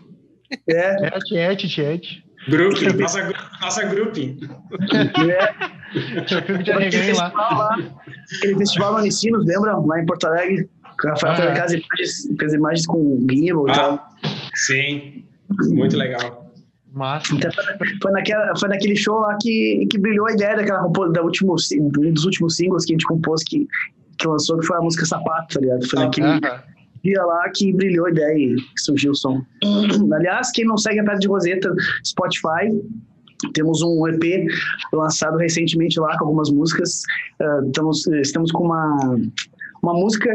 É. É Tiete, Tiete. Grupo, nossa, nossa grupo. É. (laughs) Tinha filme de Arreganho lá. lá. Aquele festival Manicinos, lembra? Lá em Porto Alegre. O Rafael ah, fez, é. imagens, fez imagens com o gimbal ah. e tal. Sim, muito legal. Massa. Então, foi, naquela, foi naquele show lá que, que brilhou a ideia daquela da último, um dos últimos singles que a gente compôs que, que lançou, que foi a música Sapato, tá ligado? Foi ah, naquele uh -huh. dia lá que brilhou a ideia e surgiu o som. (clears throat) Aliás, quem não segue a Pedra de Roseta Spotify, temos um EP lançado recentemente lá com algumas músicas. Uh, estamos, estamos com uma, uma música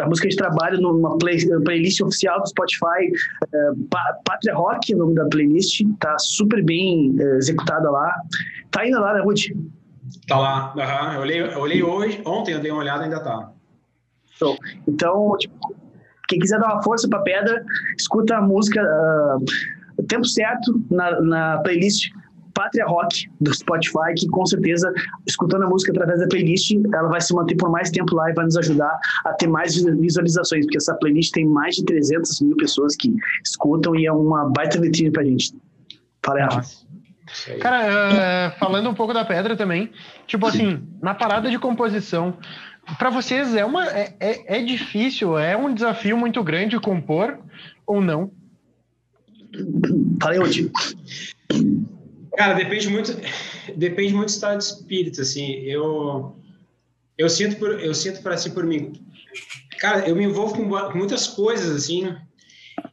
a música de trabalho numa play, playlist oficial do Spotify, uh, Pátria Rock, o nome da playlist, tá super bem uh, executada lá. Tá indo lá, né, Ruth? Tá lá, uhum. eu, olhei, eu olhei hoje, ontem eu dei uma olhada ainda tá. Então, então tipo, quem quiser dar uma força pra pedra, escuta a música uh, o tempo certo na, na playlist Pátria Rock do Spotify, que com certeza, escutando a música através da playlist, ela vai se manter por mais tempo lá e vai nos ajudar a ter mais visualizações, porque essa playlist tem mais de 300 mil pessoas que escutam e é uma baita vitrine pra gente. Fala aí, Cara, uh, falando um pouco da pedra também, tipo assim, na parada de composição, para vocês é uma é, é, é, difícil, é um desafio muito grande compor ou não? Falei, Oti. Cara, depende muito, depende muito do estado de espírito, assim. Eu eu sinto por eu sinto para si por mim. Cara, eu me envolvo com, com muitas coisas assim.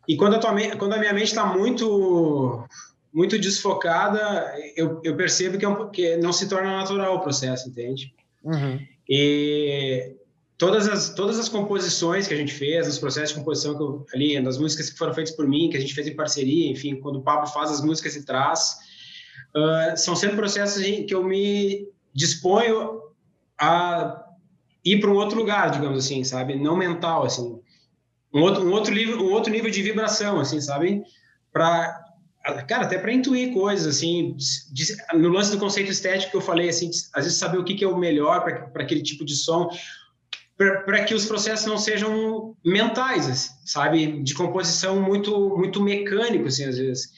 E quando a tua quando a minha mente está muito muito desfocada, eu, eu percebo que, é um, que não se torna natural o processo, entende? Uhum. E todas as, todas as composições que a gente fez, os processos de composição que eu, ali, das músicas que foram feitas por mim, que a gente fez em parceria, enfim, quando o Pablo faz as músicas e traz, uh, são sempre processos que eu me disponho a ir para um outro lugar, digamos assim, sabe? Não mental, assim. Um outro, um outro, nível, um outro nível de vibração, assim, sabe? Para cara, até para intuir coisas, assim, no lance do conceito estético que eu falei, assim, às vezes saber o que, que é o melhor para aquele tipo de som, para que os processos não sejam mentais, assim, sabe, de composição muito muito mecânico, assim, às vezes.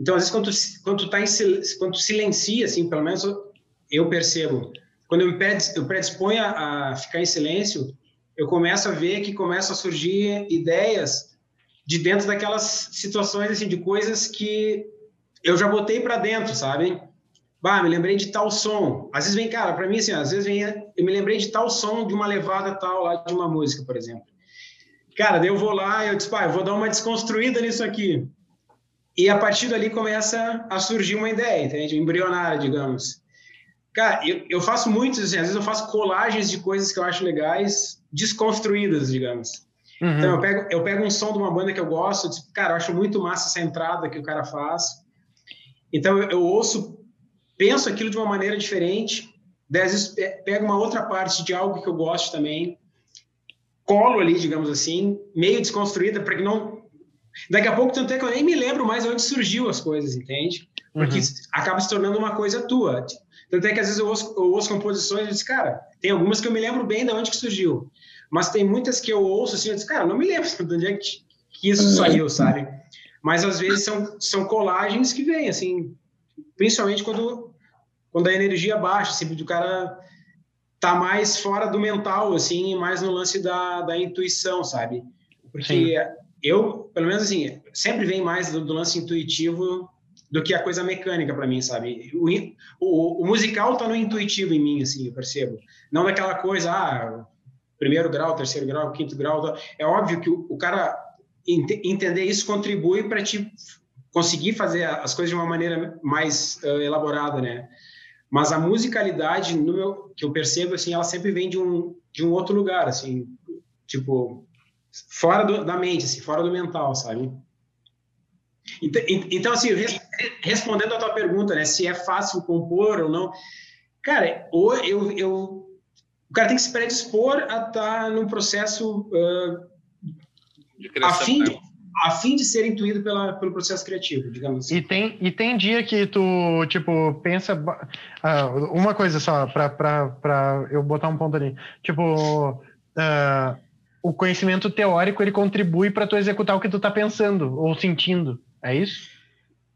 Então, às vezes, quando tu, quando tu, tá em, quando tu silencia, assim, pelo menos eu percebo, quando eu me predisponho a, a ficar em silêncio, eu começo a ver que começam a surgir ideias de dentro daquelas situações, assim, de coisas que eu já botei para dentro, sabe? Bah, me lembrei de tal som. Às vezes vem, cara, para mim, assim, às vezes vem, eu me lembrei de tal som de uma levada tal lá de uma música, por exemplo. Cara, daí eu vou lá e eu disse, pá, eu vou dar uma desconstruída nisso aqui. E a partir dali começa a surgir uma ideia, entende? Embrionária, digamos. Cara, eu, eu faço muitos, assim, às vezes eu faço colagens de coisas que eu acho legais, desconstruídas, digamos. Uhum. Então eu pego, eu pego um som de uma banda que eu gosto, tipo, cara, eu acho muito massa essa entrada que o cara faz. Então eu, eu ouço, penso aquilo de uma maneira diferente, daí às vezes pego uma outra parte de algo que eu gosto também, colo ali, digamos assim, meio desconstruída, para que não Daqui a pouco, tanto é que eu nem me lembro mais onde surgiu as coisas, entende? Porque uhum. acaba se tornando uma coisa tua. Tanto é que às vezes eu ouço, eu ouço composições e disse, cara, tem algumas que eu me lembro bem de onde que surgiu. Mas tem muitas que eu ouço assim, eu disse, cara, não me lembro (laughs) de onde é que, que isso saiu, sabe? Mas às vezes são, são colagens que vêm, assim, principalmente quando, quando a energia baixa, assim, o cara tá mais fora do mental, assim, mais no lance da, da intuição, sabe? Porque Sim. Eu, pelo menos assim, sempre vem mais do, do lance intuitivo do que a coisa mecânica para mim, sabe? O, o, o, musical tá no intuitivo em mim, assim, eu percebo. Não daquela coisa, ah, primeiro grau, terceiro grau, quinto grau. É óbvio que o, o cara ent, entender isso contribui para te conseguir fazer as coisas de uma maneira mais uh, elaborada, né? Mas a musicalidade, no meu, que eu percebo, assim, ela sempre vem de um, de um outro lugar, assim, tipo, fora do, da mente, assim, fora do mental, sabe? Então, então assim, respondendo a tua pergunta, né, se é fácil compor ou não, cara, ou eu, eu, o cara tem que se predispor a estar tá num processo uh, a fim, de, a fim de ser intuído pela, pelo processo criativo, digamos assim. E tem, e tem dia que tu, tipo, pensa. Uh, uma coisa só, para eu botar um ponto ali. Tipo, uh, o conhecimento teórico ele contribui para tu executar o que tu tá pensando ou sentindo. É isso?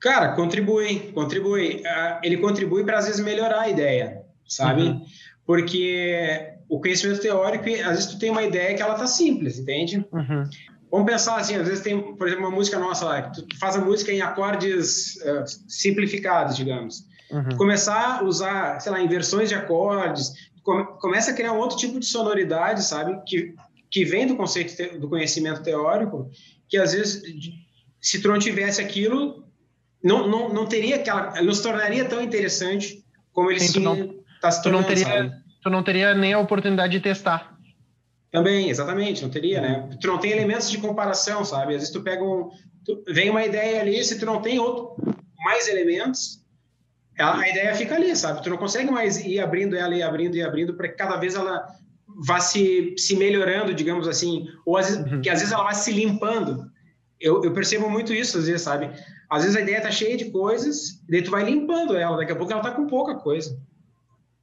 Cara, contribui, contribui. Uh, ele contribui para às vezes melhorar a ideia, sabe? Uhum. Porque o conhecimento teórico, às vezes tu tem uma ideia que ela tá simples, entende? Uhum. Vamos pensar assim, às vezes tem, por exemplo, uma música nossa lá, que tu faz a música em acordes uh, simplificados, digamos. Uhum. Começar a usar, sei lá, inversões de acordes, come, começa a criar um outro tipo de sonoridade, sabe? Que, que vem do conceito do conhecimento teórico, que às vezes, se não tivesse aquilo, não, não, não teria aquela, não se tornaria tão interessante como ele Sim, se, não, tá se tornando, tu não teria, tu não teria nem a oportunidade de testar. Também, exatamente, não teria, né? Tu não tem elementos de comparação, sabe? Às vezes tu pega um. Tu, vem uma ideia ali, se tu não tem outro, mais elementos, ela, a ideia fica ali, sabe? Tu não consegue mais ir abrindo ela e abrindo e abrindo para que cada vez ela vá se, se melhorando, digamos assim, ou às vezes, uhum. que às vezes ela vai se limpando. Eu, eu percebo muito isso, às vezes, sabe? Às vezes a ideia tá cheia de coisas, e daí tu vai limpando ela, daqui a pouco ela tá com pouca coisa.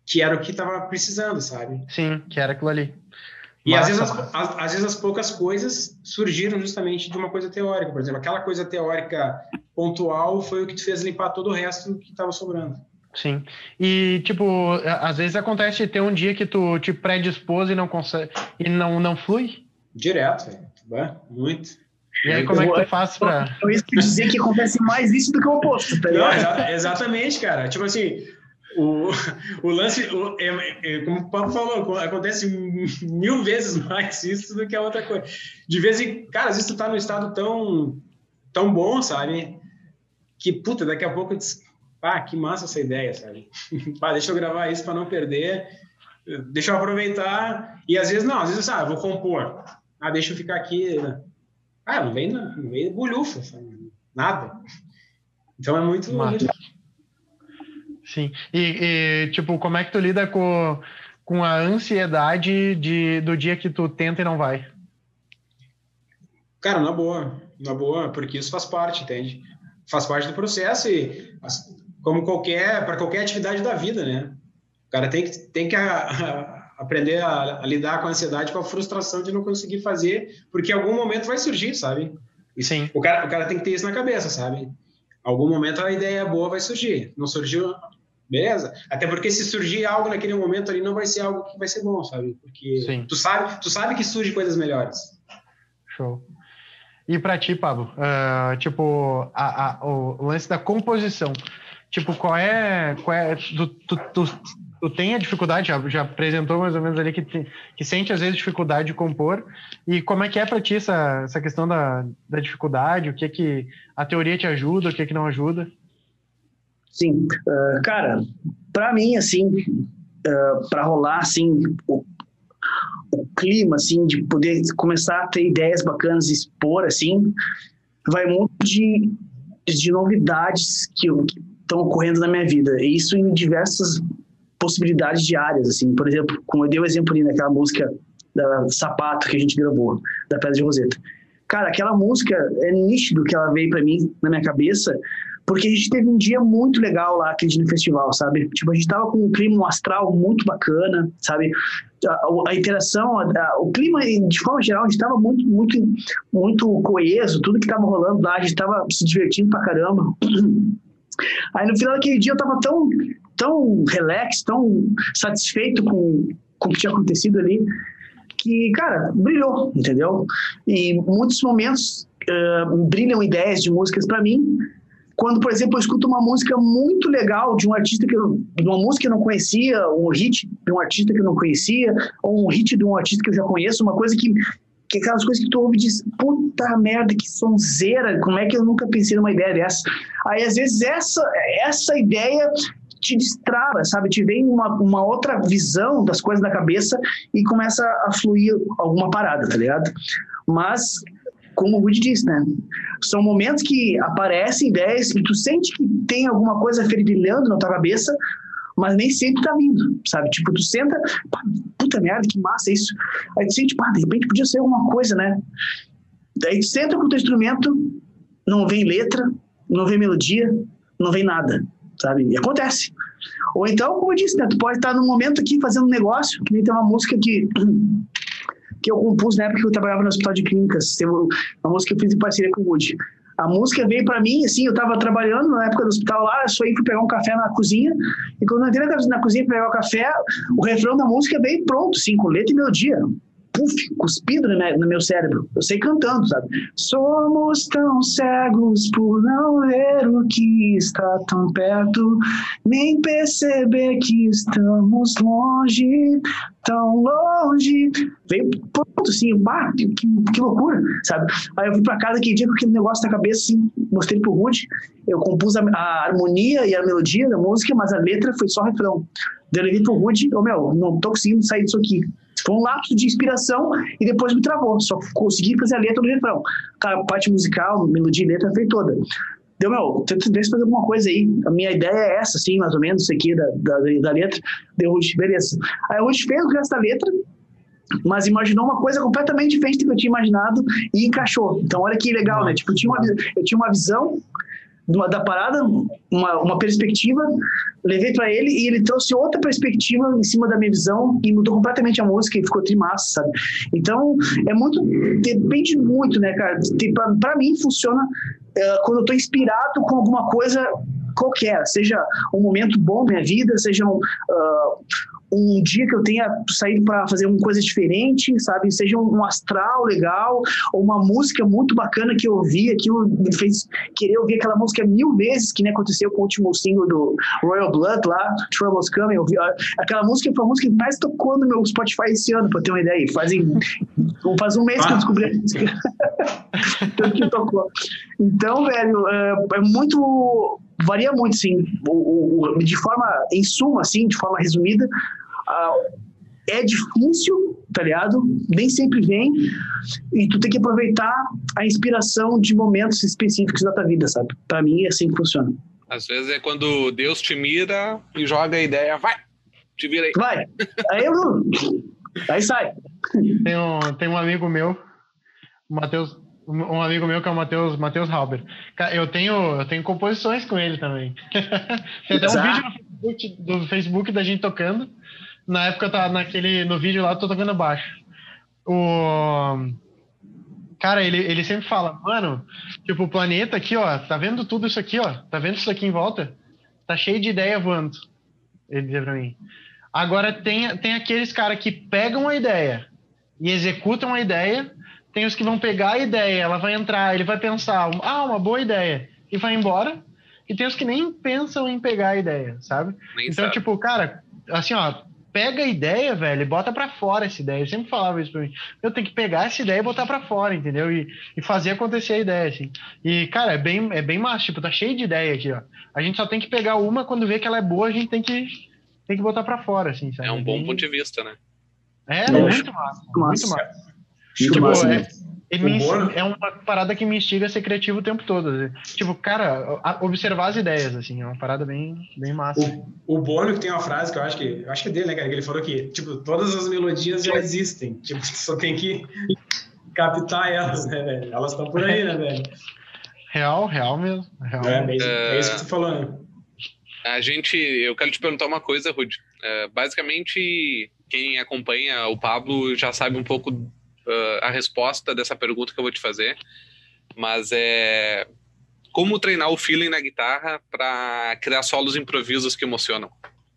Que era o que tava precisando, sabe? Sim, que era aquilo ali. E às vezes, as, às, às, vezes as poucas coisas surgiram justamente de uma coisa teórica. Por exemplo, aquela coisa teórica pontual foi o que te fez limpar todo o resto que estava sobrando. Sim. E, tipo, às vezes acontece ter um dia que tu te predispôs e não consegue. e não, não flui? Direto, velho. Muito. E aí, como é que tu faz pra. Eu ia dizer que acontece mais isso do que o oposto, tá ligado? Não, exatamente, cara. Tipo assim, o, (laughs) o lance, o, é, é, como o Paulo falou, acontece mil vezes mais isso do que a outra coisa. De vez em cara, às vezes tu tá num estado tão, tão bom, sabe? Que, puta, daqui a pouco, diz, ah, que massa essa ideia, sabe? (laughs) Pá, deixa eu gravar isso para não perder, deixa eu aproveitar. E às vezes, não, às vezes, ah, vou compor. Ah, deixa eu ficar aqui. Ah, não vem, não vem bulhufa, sabe? nada. Então é muito, muito Sim. E, e, tipo, como é que tu lida com, com a ansiedade de, do dia que tu tenta e não vai? Cara, na boa. Na boa, porque isso faz parte, entende? Faz parte do processo e, como qualquer, para qualquer atividade da vida, né? O cara tem que, tem que a, a, aprender a, a, lidar com a ansiedade, com a frustração de não conseguir fazer, porque em algum momento vai surgir, sabe? Sim. O cara, o cara tem que ter isso na cabeça, sabe? Algum momento a ideia boa vai surgir. Não surgiu, Beleza? Até porque se surgir algo naquele momento ali, não vai ser algo que vai ser bom, sabe? Porque Sim. tu sabe, tu sabe que surge coisas melhores. Show. E para ti, Pablo, uh, tipo, a, a, o lance da composição, tipo, qual é, qual é tu, tu, tu, tu tem a dificuldade, já, já, apresentou mais ou menos ali que, te, que sente às vezes dificuldade de compor, e como é que é para ti essa, essa questão da, da dificuldade, o que que a teoria te ajuda, o que que não ajuda? Sim, uh, cara, para mim, assim, uh, ah, para rolar, assim, o, o, clima, assim, de poder começar a ter ideias bacanas expor, assim, vai muito de, de novidades que estão ocorrendo na minha vida. E isso em diversas possibilidades de áreas, assim. Por exemplo, como eu dei o exemplo ali naquela música da Sapato que a gente gravou, da Pedra de Roseta. Cara, aquela música é nítido que ela veio para mim na minha cabeça, porque a gente teve um dia muito legal lá aquele dia no festival, sabe? Tipo, a gente tava com um clima astral muito bacana, sabe? A, a interação, a, o clima, de forma geral, a gente tava muito, muito, muito coeso, tudo que tava rolando lá, a gente tava se divertindo pra caramba. Aí no final daquele dia eu tava tão, tão relax, tão satisfeito com, com o que tinha acontecido ali, que, cara, brilhou, entendeu? E muitos momentos uh, brilham ideias de músicas para mim. Quando, por exemplo, eu escuto uma música muito legal de um artista que eu, uma música que eu não conhecia, um hit de um artista que eu não conhecia, ou um hit de um artista que eu já conheço, uma coisa que que é aquelas coisas que tu ouve e diz, puta merda, que sonzeira, como é que eu nunca pensei numa ideia dessa? Aí, às vezes, essa, essa ideia te destrava, sabe? Te vem uma, uma outra visão das coisas da cabeça e começa a fluir alguma parada, tá ligado? Mas, como o Woody disse, né? São momentos que aparecem ideias e tu sente que tem alguma coisa fervilhando na tua cabeça, mas nem sempre tá vindo, sabe? Tipo, tu senta, pá, puta merda, que massa isso. Aí tu sente, pá, de repente podia ser alguma coisa, né? Daí tu senta com o teu instrumento, não vem letra, não vem melodia, não vem nada sabe? E acontece. Ou então, como eu disse, né, tu pode estar num momento aqui fazendo um negócio, que nem tem uma música que, que eu compus na época que eu trabalhava no hospital de clínicas, uma música que eu fiz em parceria com o Woody. A música veio para mim, assim, eu estava trabalhando na época do hospital lá, eu só ia pegar um café na cozinha, e quando eu entrei na cozinha para pegar o café, o refrão da música veio pronto, assim, com letra e melodia puf, cuspido no, no meu cérebro. Eu sei cantando, sabe? Somos tão cegos por não ver o que está tão perto, nem perceber que estamos longe, tão longe. Veio pronto, assim, bah, que, que loucura, sabe? Aí eu fui pra casa aquele dia com aquele negócio na cabeça, assim, mostrei pro Rude, eu compus a, a, harmonia e a melodia da música, mas a letra foi só refrão. Daí eu levei pro Rude, ô oh, meu, não tô conseguindo sair disso aqui. Foi um lapso de inspiração e depois me travou. Só consegui fazer a letra do refrão. Cara, parte musical, melodia e letra fez toda. Deu, meu, tenta ver se fazer alguma coisa aí. A minha ideia é essa, assim, mais ou menos, isso aqui da, da, da letra. Deu, Ruth, beleza. Aí o Ruth fez o resto da letra, mas imaginou uma coisa completamente diferente do que eu tinha imaginado e encaixou. Então, olha que legal, né? Tipo, eu tinha uma, eu tinha uma visão da parada, uma, uma perspectiva, levei para ele e ele trouxe outra perspectiva em cima da minha visão e mudou completamente a música e ficou trimassa, sabe? Então, é muito, depende muito, né, cara? Para mim, funciona é, quando eu tô inspirado com alguma coisa qualquer, seja um momento bom da minha vida, seja um, uh, um dia que eu tenha saído para fazer uma coisa diferente, sabe? Seja um astral legal, ou uma música muito bacana que eu ouvi, aquilo me fez querer ouvir aquela música mil vezes, que nem aconteceu com o último single do Royal Blood lá, Troubles Coming. Eu ouvi, aquela música foi a música que mais tocou no meu Spotify esse ano, para ter uma ideia. Fazem, faz um mês que eu descobri a música. (laughs) que tocou. Então, velho, é, é muito varia muito, sim. O, o, de forma, em suma, assim, de forma resumida, uh, é difícil, tá ligado? Nem sempre vem. E tu tem que aproveitar a inspiração de momentos específicos da tua vida, sabe? Para mim é assim que funciona. Às vezes é quando Deus te mira e joga a ideia, vai, te vira aí. Vai. Aí eu. (laughs) Aí sai. Tem um, tem um amigo meu, o Matheus um amigo meu que é o Matheus Matheus Halber. Eu tenho, eu tenho composições com ele também. (laughs) Tem até um vídeo no Facebook, do Facebook da gente tocando. Na época tá naquele no vídeo lá eu tô tocando baixo. O cara, ele, ele sempre fala, mano, tipo, o planeta aqui, ó, tá vendo tudo isso aqui, ó? Tá vendo isso aqui em volta? Tá cheio de ideia voando. Ele dizia pra mim. Agora tem, tem aqueles caras que pegam a ideia e executam a ideia tem os que vão pegar a ideia, ela vai entrar, ele vai pensar, ah, uma boa ideia, e vai embora. E tem os que nem pensam em pegar a ideia, sabe? Nem então, sabe. tipo, cara, assim, ó, pega a ideia, velho, e bota para fora essa ideia. Eu sempre falava isso pra mim. Eu tenho que pegar essa ideia e botar para fora, entendeu? E, e fazer acontecer a ideia, assim. E, cara, é bem, é bem massa, tipo, tá cheio de ideia aqui, ó. A gente só tem que pegar uma, quando vê que ela é boa, a gente tem que, tem que botar para fora, assim, sabe? É um bom ponto de vista, né? É, é muito massa, muito massa. Tipo, é, me, é uma parada que me instiga a ser criativo o tempo todo. Assim. Tipo, cara, observar as ideias, assim, é uma parada bem, bem massa. O, o Bono que tem uma frase que eu acho que eu acho que é dele, né, cara? Que ele falou que, tipo, todas as melodias já existem. Tipo, (laughs) só tem que captar elas, né, velho? Elas estão por aí, né, velho? Real, real mesmo. Real é, mesmo. É, é, isso que tu falou, né? A gente, eu quero te perguntar uma coisa, Rude. É, basicamente, quem acompanha o Pablo já sabe um pouco uh, a resposta dessa pergunta que eu vou te fazer, mas é como treinar o feeling na guitarra para criar solos improvisos que emocionam?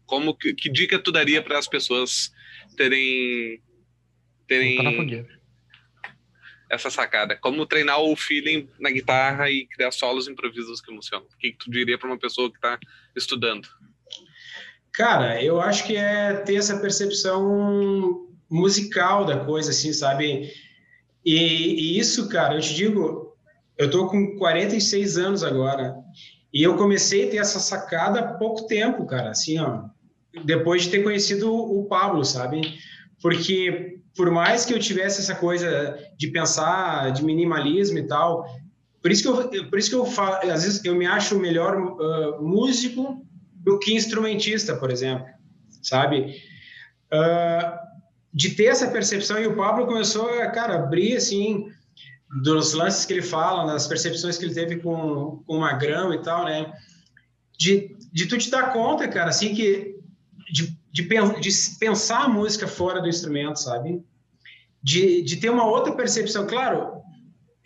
Como que, que dica tu daria para as pessoas terem terem essa sacada? Como treinar o feeling na guitarra e criar solos improvisos que emocionam? O que, que tu diria para uma pessoa que está estudando? Cara, eu acho que é ter essa percepção musical da coisa, assim, sabe? E, e isso, cara, eu te digo, eu tô com 46 anos agora e eu comecei a ter essa sacada há pouco tempo, cara, assim, ó, depois de ter conhecido o Pablo, sabe? Porque por mais que eu tivesse essa coisa de pensar de minimalismo e tal, por isso que eu, por isso que eu falo, às vezes eu me acho melhor uh, músico do que instrumentista, por exemplo, sabe? Uh, de ter essa percepção e o Pablo começou a, cara, abrir assim dos lances que ele fala, das percepções que ele teve com, com o Magrão e tal, né? De, de tu te dar conta, cara, assim, que de, de, de pensar a música fora do instrumento, sabe? De, de ter uma outra percepção, claro,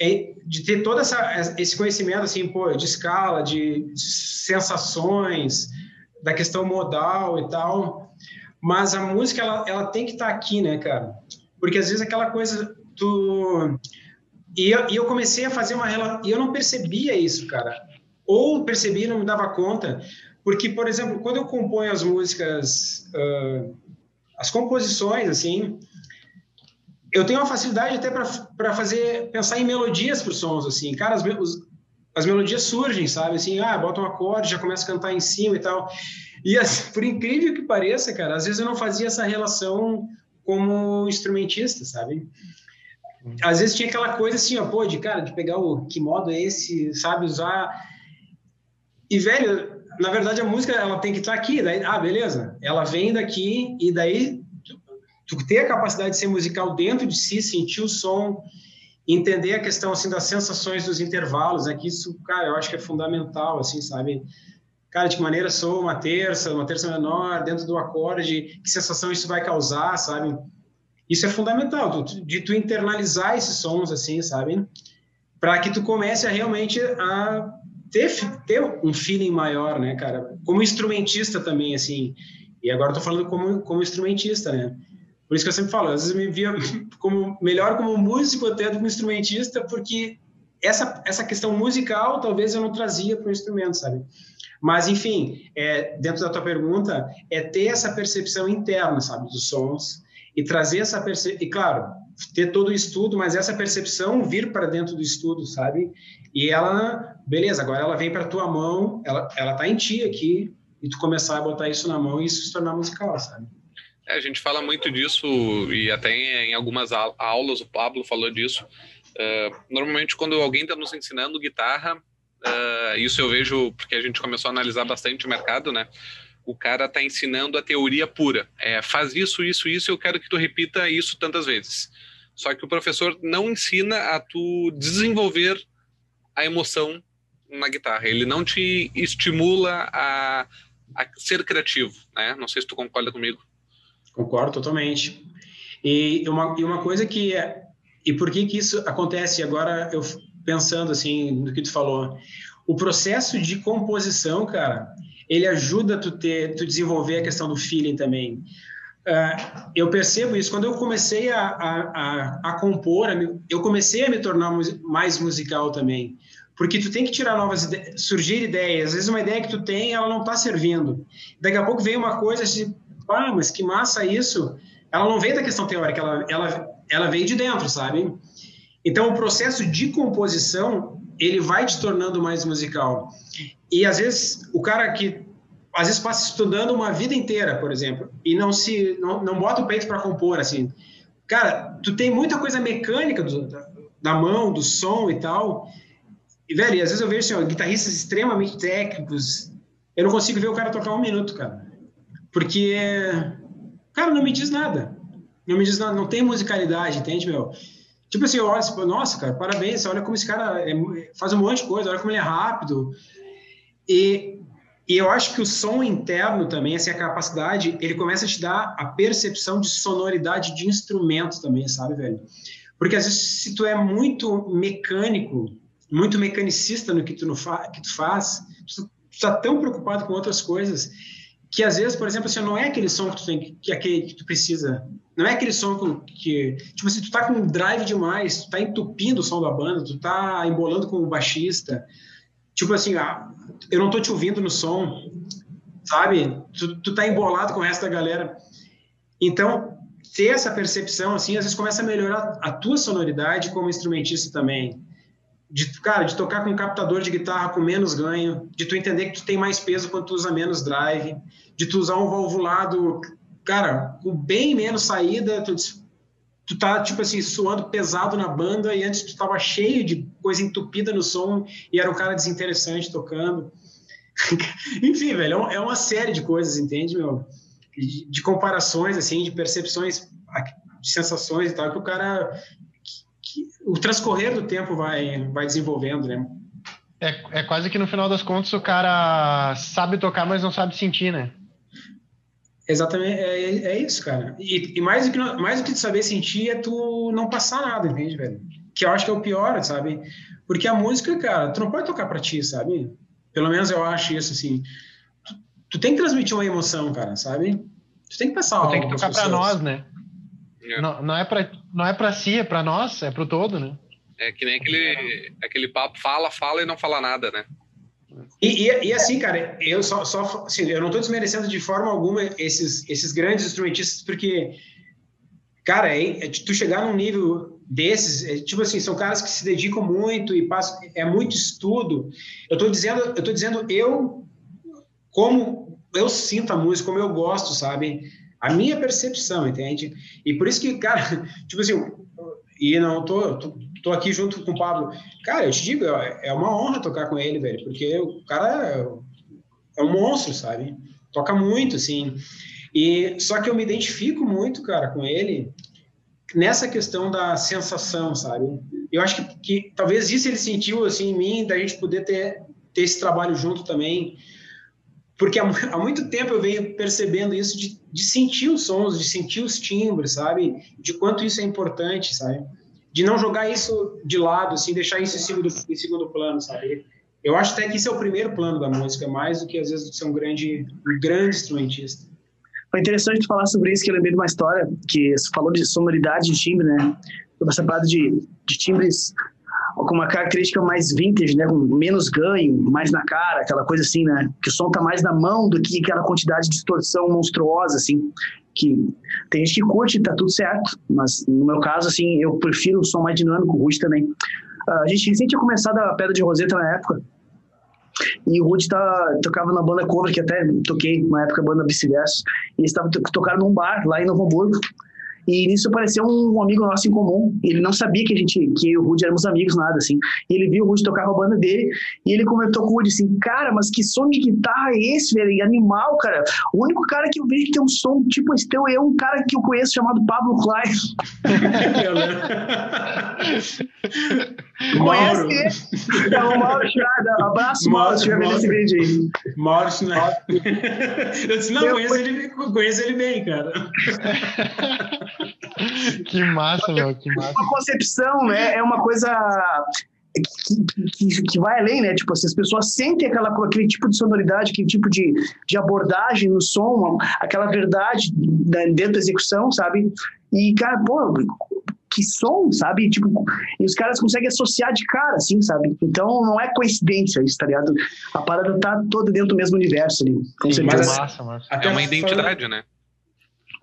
é, de ter todo essa, esse conhecimento, assim, pô, de escala, de sensações, da questão modal e tal, mas a música, ela, ela tem que estar tá aqui, né, cara? Porque às vezes aquela coisa, tu e eu, e eu comecei a fazer uma. E eu não percebia isso, cara. Ou percebi e não me dava conta. Porque, por exemplo, quando eu componho as músicas, uh, as composições, assim, eu tenho uma facilidade até para fazer, pensar em melodias para os sons, assim. Cara, as, os, as melodias surgem, sabe? Assim, ah, bota um acorde, já começa a cantar em cima e tal. E, assim, por incrível que pareça, cara, às vezes eu não fazia essa relação como instrumentista, sabe? às vezes tinha aquela coisa assim, ó, pô, de cara, de pegar o que modo é esse, sabe, usar. E, velho, na verdade a música ela tem que estar aqui, daí, ah, beleza, ela vem daqui e daí tu, tu ter a capacidade de ser musical dentro de si, sentir o som, entender a questão assim das sensações dos intervalos, é que isso, cara, eu acho que é fundamental, assim, sabe? Cara, de que maneira sou uma terça, uma terça menor, dentro do acorde, que sensação isso vai causar, sabe? Isso é fundamental, de tu internalizar esses sons, assim, sabe? Para que tu comece a realmente a ter, ter um feeling maior, né, cara? Como instrumentista também, assim. E agora eu tô falando como, como instrumentista, né? Por isso que eu sempre falo, às vezes me via (laughs) como, melhor como músico até do que instrumentista, porque essa, essa questão musical talvez eu não trazia para o instrumento, sabe? Mas, enfim, é, dentro da tua pergunta, é ter essa percepção interna, sabe, dos sons, e trazer essa percepção, e claro, ter todo o estudo, mas essa percepção vir para dentro do estudo, sabe? E ela, beleza, agora ela vem para tua mão, ela ela tá em ti aqui e tu começar a botar isso na mão e isso se tornar musical, sabe? É, a gente fala muito disso e até em, algumas aulas o Pablo falou disso. Uh, normalmente quando alguém está nos ensinando guitarra, uh, isso eu vejo porque a gente começou a analisar bastante o mercado, né? o cara está ensinando a teoria pura. É, faz isso, isso, isso, eu quero que tu repita isso tantas vezes. Só que o professor não ensina a tu desenvolver a emoção na guitarra. Ele não te estimula a, a ser criativo, né? Não sei se tu concorda comigo. Concordo totalmente. E uma, e uma coisa que é, e por que que isso acontece agora eu pensando assim no que tu falou, o processo de composição, cara, ele ajuda tu ter, tu desenvolver a questão do feeling também. Uh, eu percebo isso quando eu comecei a, a, a, a compor, eu comecei a me tornar mais musical também, porque tu tem que tirar novas ideias, surgir ideias. Às vezes uma ideia que tu tem, ela não está servindo. Daqui a pouco vem uma coisa assim, ah, mas que massa isso. Ela não vem da questão teórica, ela, ela, ela de dentro, sabe? Então o processo de composição ele vai te tornando mais musical. E às vezes o cara que às vezes passa estudando uma vida inteira, por exemplo, e não se não, não bota o peito para compor assim. Cara, tu tem muita coisa mecânica do, da, da, mão, do som e tal. E velho, às vezes eu vejo assim, ó, guitarristas extremamente técnicos, eu não consigo ver o cara tocar um minuto, cara. Porque cara, não me diz nada. Não me diz nada, não tem musicalidade, entende, meu? Tipo assim, eu olho e nossa, cara, parabéns, olha como esse cara é, faz um monte de coisa, olha como ele é rápido. E, e eu acho que o som interno também, assim, a capacidade, ele começa a te dar a percepção de sonoridade de instrumento também, sabe, velho? Porque às vezes, se tu é muito mecânico, muito mecanicista no que tu, no fa que tu faz, tu, tu tá tão preocupado com outras coisas que às vezes, por exemplo, assim, não é aquele som que tu tem que, aquele que tu precisa, não é aquele som que, que tipo assim, tu tá com drive demais, tu tá entupindo o som da banda, tu tá embolando com o baixista, tipo assim, ah, eu não tô te ouvindo no som, sabe? Tu, tu tá embolado com o resto da galera. Então, ter essa percepção, assim, às vezes começa a melhorar a tua sonoridade como instrumentista também. De, cara, de tocar com um captador de guitarra com menos ganho, de tu entender que tu tem mais peso quando tu usa menos drive, de tu usar um valvulado, cara, com bem menos saída, tu, tu tá, tipo assim, suando pesado na banda e antes tu tava cheio de coisa entupida no som e era um cara desinteressante tocando. (laughs) Enfim, velho, é, é uma série de coisas, entende, meu? De, de comparações, assim, de percepções, de sensações e tal, que o cara o transcorrer do tempo vai, vai desenvolvendo, né? É, é quase que no final das contas o cara sabe tocar, mas não sabe sentir, né? Exatamente, é, é isso, cara. E, e, mais, do que, mais do que tu saber sentir é tu não passar nada, entende, velho? Que eu acho que é o pior, sabe? Porque a música, cara, tu não pode tocar pra ti, sabe? Pelo menos eu acho isso, assim. Tu, tu tem que transmitir uma emoção, cara, sabe? Tu tem que passar algo. Tem que tocar pra nós, né? É. Não, não, é pra, não é pra si, é pra nós, é pro todo, né? É que nem aquele, aquele papo, fala, fala e não fala nada, né? E, e, e, assim, cara, eu só, só assim, eu não estou desmerecendo de forma alguma esses, esses grandes instrumentistas, porque, cara, é, é, tu chegar num nível desses, é, tipo assim, são caras que se dedicam muito e passam, é muito estudo. Eu estou dizendo, eu tô dizendo eu como eu sinto a música, como eu gosto, sabe? A minha percepção, entende? E por isso que, cara, (laughs) tipo assim, e não tô, tô, tô, aqui junto com o Pablo. Cara, eu te digo, é, é uma honra tocar com ele, velho, porque o cara é, é um monstro, sabe? Toca muito, assim. E só que eu me identifico muito, cara, com ele nessa questão da sensação, sabe? Eu acho que, que talvez isso ele sentiu assim em mim, da gente poder ter, ter esse trabalho junto também porque há, muito tempo eu venho percebendo isso de, de, sentir os sons, de sentir os timbres, sabe? De quanto isso é importante, sabe? De não jogar isso de lado, assim, deixar isso em segundo, em segundo plano, sabe? Eu acho até que isso é o primeiro plano da música, mais do que às vezes ser um grande, um grande instrumentista. Foi interessante falar sobre isso, que eu lembrei de uma história que falou de sonoridade de timbre, né? Essa parada de, de timbres com uma característica mais vintage, né, com menos ganho, mais na cara, aquela coisa assim, né, que o som tá mais na mão do que aquela quantidade de distorção monstruosa, assim, que tem gente que curte, tá tudo certo, mas no meu caso, assim, eu prefiro o som mais dinâmico, o Rude também. Uh, a gente recente tinha começado a Pedra de Roseta na época, e o Rude tá, tocava na banda cover, que até toquei na época, a banda Vice-Verso, e eles estavam tocaram num bar lá em Novo Hamburgo, e nisso apareceu um amigo nosso em comum. Ele não sabia que a gente, que o Rudy éramos amigos, nada assim. E ele viu o Rudy tocar com a banda dele e ele comentou com o Rudy assim: Cara, mas que som de guitarra é esse, velho? E animal, cara. O único cara que eu vejo que tem um som tipo esse teu é um cara que eu conheço chamado Pablo Klein. (laughs) (laughs) (laughs) Mauro. Conhece ele? Então, Mauro Churada. Abraço, Mauro, se esse vídeo aí. Mauro Churada. (laughs) Eu disse: Não, eu conheço, ele, conheço ele bem, cara. (laughs) que massa, meu, que massa. Uma concepção, né? É uma coisa que, que, que, vai além, né? Tipo, assim, as pessoas sentem aquela, aquele tipo de sonoridade, aquele tipo de, de abordagem no som, aquela verdade dentro da execução, sabe? E, cara, pô, que som, sabe? Tipo, e os caras conseguem associar de cara, assim, sabe? Então não é coincidência isso, tá ligado? A parada tá toda dentro do mesmo universo ali. Com Sim, mas, massa, massa. É uma identidade, né?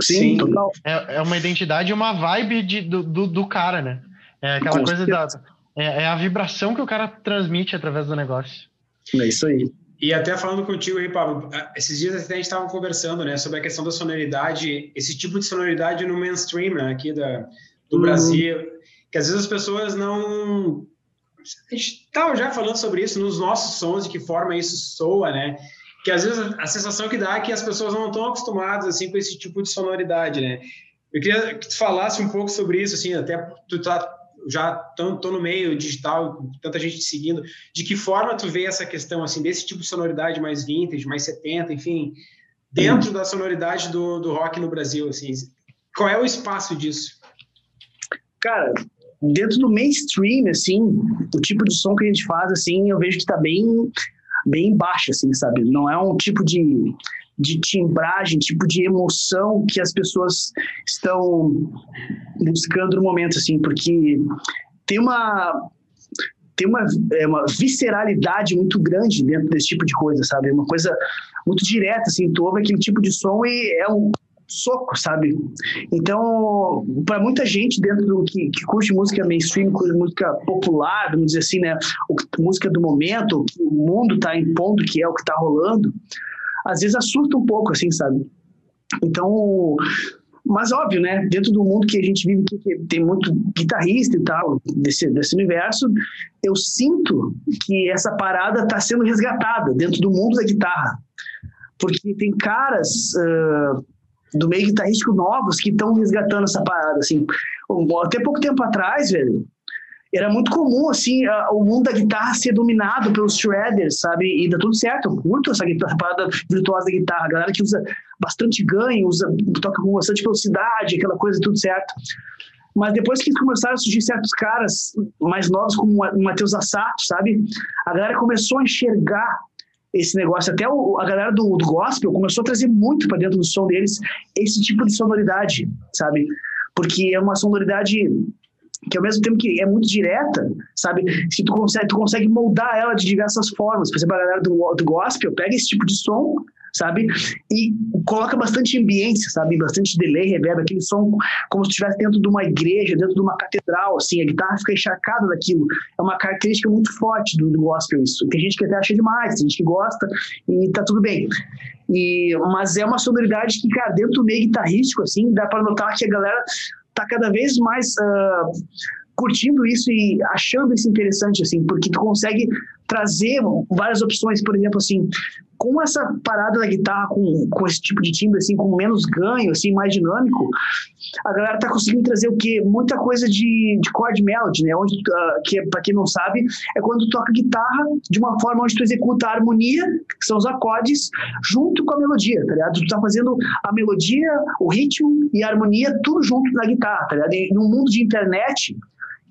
Sim, Sim. total. É, é, uma identidade e uma vibe de, do, do, do, cara, né? É aquela Com coisa certeza. da. É, é, a vibração que o cara transmite através do negócio. É isso aí. E até falando contigo aí, Pablo, esses dias até a gente estava conversando, né, sobre a questão da sonoridade, esse tipo de sonoridade no mainstream, né, aqui da, do uhum. Brasil, que às vezes as pessoas não. A gente estava já falando sobre isso nos nossos sons, de que forma isso soa, né? que às vezes a sensação que dá é que as pessoas não estão acostumadas assim com esse tipo de sonoridade, né? Eu queria que tu falasse um pouco sobre isso, assim, até tu tá já tô no meio digital, tanta gente te seguindo, de que forma tu vê essa questão, assim, desse tipo de sonoridade mais vintage, mais 70, enfim, dentro da sonoridade do, do rock no Brasil, assim, qual é o espaço disso? Cara, dentro do mainstream, assim, o tipo de som que a gente faz, assim, eu vejo que tá bem, bem baixo, assim, sabe? Não é um tipo de, de timbragem, tipo de emoção que as pessoas estão buscando no momento, assim, porque tem uma tem uma, é, uma visceralidade muito grande dentro desse tipo de coisa, sabe? É uma coisa muito direta, assim, tu ouve aquele tipo de som e é um soco, sabe? Então, para muita gente dentro do que, que curte música mainstream, curte música popular, vamos dizer assim, né? O, música do momento, o que o mundo está impondo, que é o que está rolando, às vezes assusta um pouco, assim, sabe? Então, mas óbvio, né? Dentro do mundo que a gente vive, que tem muito guitarrista e tal, desse, desse universo, eu sinto que essa parada está sendo resgatada dentro do mundo da guitarra. Porque tem caras uh, do meio guitarrístico novos que estão resgatando essa parada, assim. Até pouco tempo atrás, velho, era muito comum, assim, a, o mundo da guitarra ser dominado pelos shredders, sabe? E dá tudo certo, eu curto essa, parada virtuosa da guitarra. A galera que usa bastante ganho, usa, toca com bastante velocidade, aquela coisa, tudo certo. Mas depois que começaram a surgir certos caras mais novos, como o Matheus Assato, sabe? A galera começou a enxergar esse negócio. Até o, a galera do, do gospel começou a trazer muito para dentro do som deles esse tipo de sonoridade, sabe? Porque é uma sonoridade que ao mesmo tempo que é muito direta, sabe? Se tu consegue, tu consegue moldar ela de diversas formas. Por exemplo, a galera do, do gospel pega esse tipo de som, sabe? E coloca bastante ambiência, sabe? Bastante delay, reverb, aquele som como se estivesse dentro de uma igreja, dentro de uma catedral, assim, a guitarra fica encharcada daquilo. É uma característica muito forte do, do gospel isso. Tem gente que até acha demais, tem gente que gosta e tá tudo bem. E, mas é uma sonoridade que, cara, dentro do meio guitarrístico, assim, dá para notar que a galera tá cada vez mais uh, curtindo isso e achando isso interessante, assim, porque tu consegue trazer várias opções, por exemplo, assim, com essa parada da guitarra, com, com esse tipo de timbre, assim, com menos ganho, assim, mais dinâmico, a galera tá conseguindo trazer o quê? Muita coisa de, de chord melody, né? Onde, uh, que, para quem não sabe, é quando toca guitarra de uma forma onde tu executa a harmonia, que são os acordes, junto com a melodia, tá ligado? Tu tá fazendo a melodia, o ritmo e a harmonia tudo junto na guitarra, tá ligado? E no mundo de internet,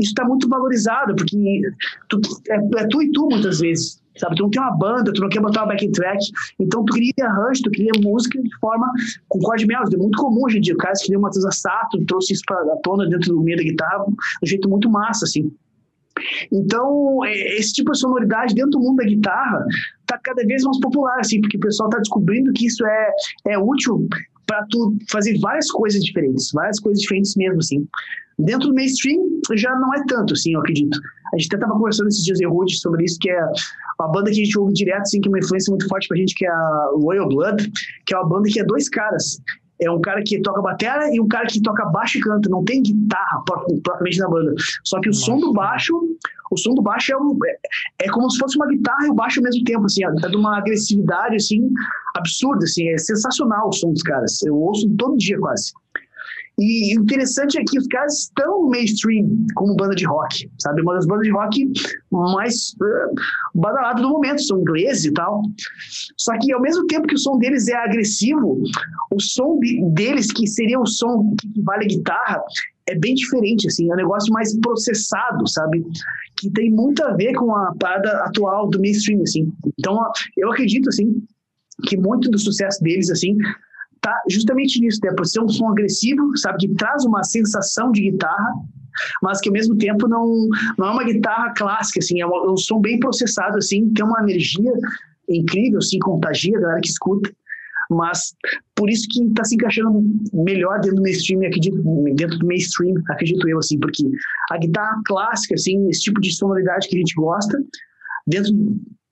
isso está muito valorizado, porque tu, é, é, tu e tu muitas vezes, sabe? Tu não tem uma banda, tu não quer botar uma backing track, então tu cria arranjo, tu cria música de forma com chord melody. É muito comum hoje em dia, o cara o Matheus Assato trouxe isso para a tona dentro do meio da guitarra, de um jeito muito massa, assim. Então, é, esse tipo de sonoridade dentro do mundo da guitarra está cada vez mais popular, assim, porque o pessoal está descobrindo que isso é, é útil para tu fazer várias coisas diferentes, várias coisas diferentes mesmo, assim. Dentro do mainstream, já não é tanto, assim, eu acredito. A gente até estava conversando esses dias em Rude sobre isso, que é uma banda que a gente ouve direto, assim, que é uma influência muito forte pra gente, que é a Royal Blood, que é uma banda que é dois caras. É um cara que toca bateria e um cara que toca baixo e canta. Não tem guitarra propriamente na banda. Só que o Nossa. som do baixo, o som do baixo é, um, é, é, como se fosse uma guitarra e o baixo ao mesmo tempo, assim, é de uma agressividade, assim, absurda, assim, é sensacional o som dos caras. Eu ouço todo dia quase. E o interessante é que os caras estão mainstream como banda de rock, sabe? Uma das bandas de rock mais uh, badaladas do momento, são ingleses e tal. Só que ao mesmo tempo que o som deles é agressivo, o som de, deles, que seria o som que vale a guitarra, é bem diferente, assim, é um negócio mais processado, sabe? Que tem muito a ver com a parada atual do mainstream, assim. Então, eu acredito, assim, que muito do sucesso deles, assim, tá justamente nisso, né? Por ser um som agressivo, sabe? Que traz uma sensação de guitarra, mas que ao mesmo tempo não, não é uma guitarra clássica, assim, é um, é um som bem processado, assim, tem uma energia incrível, assim, contagia a galera que escuta, mas por isso que está se encaixando melhor dentro do mainstream, acredito, dentro do mainstream, acredito eu, assim, porque a guitarra clássica, assim, esse tipo de sonoridade que a gente gosta, dentro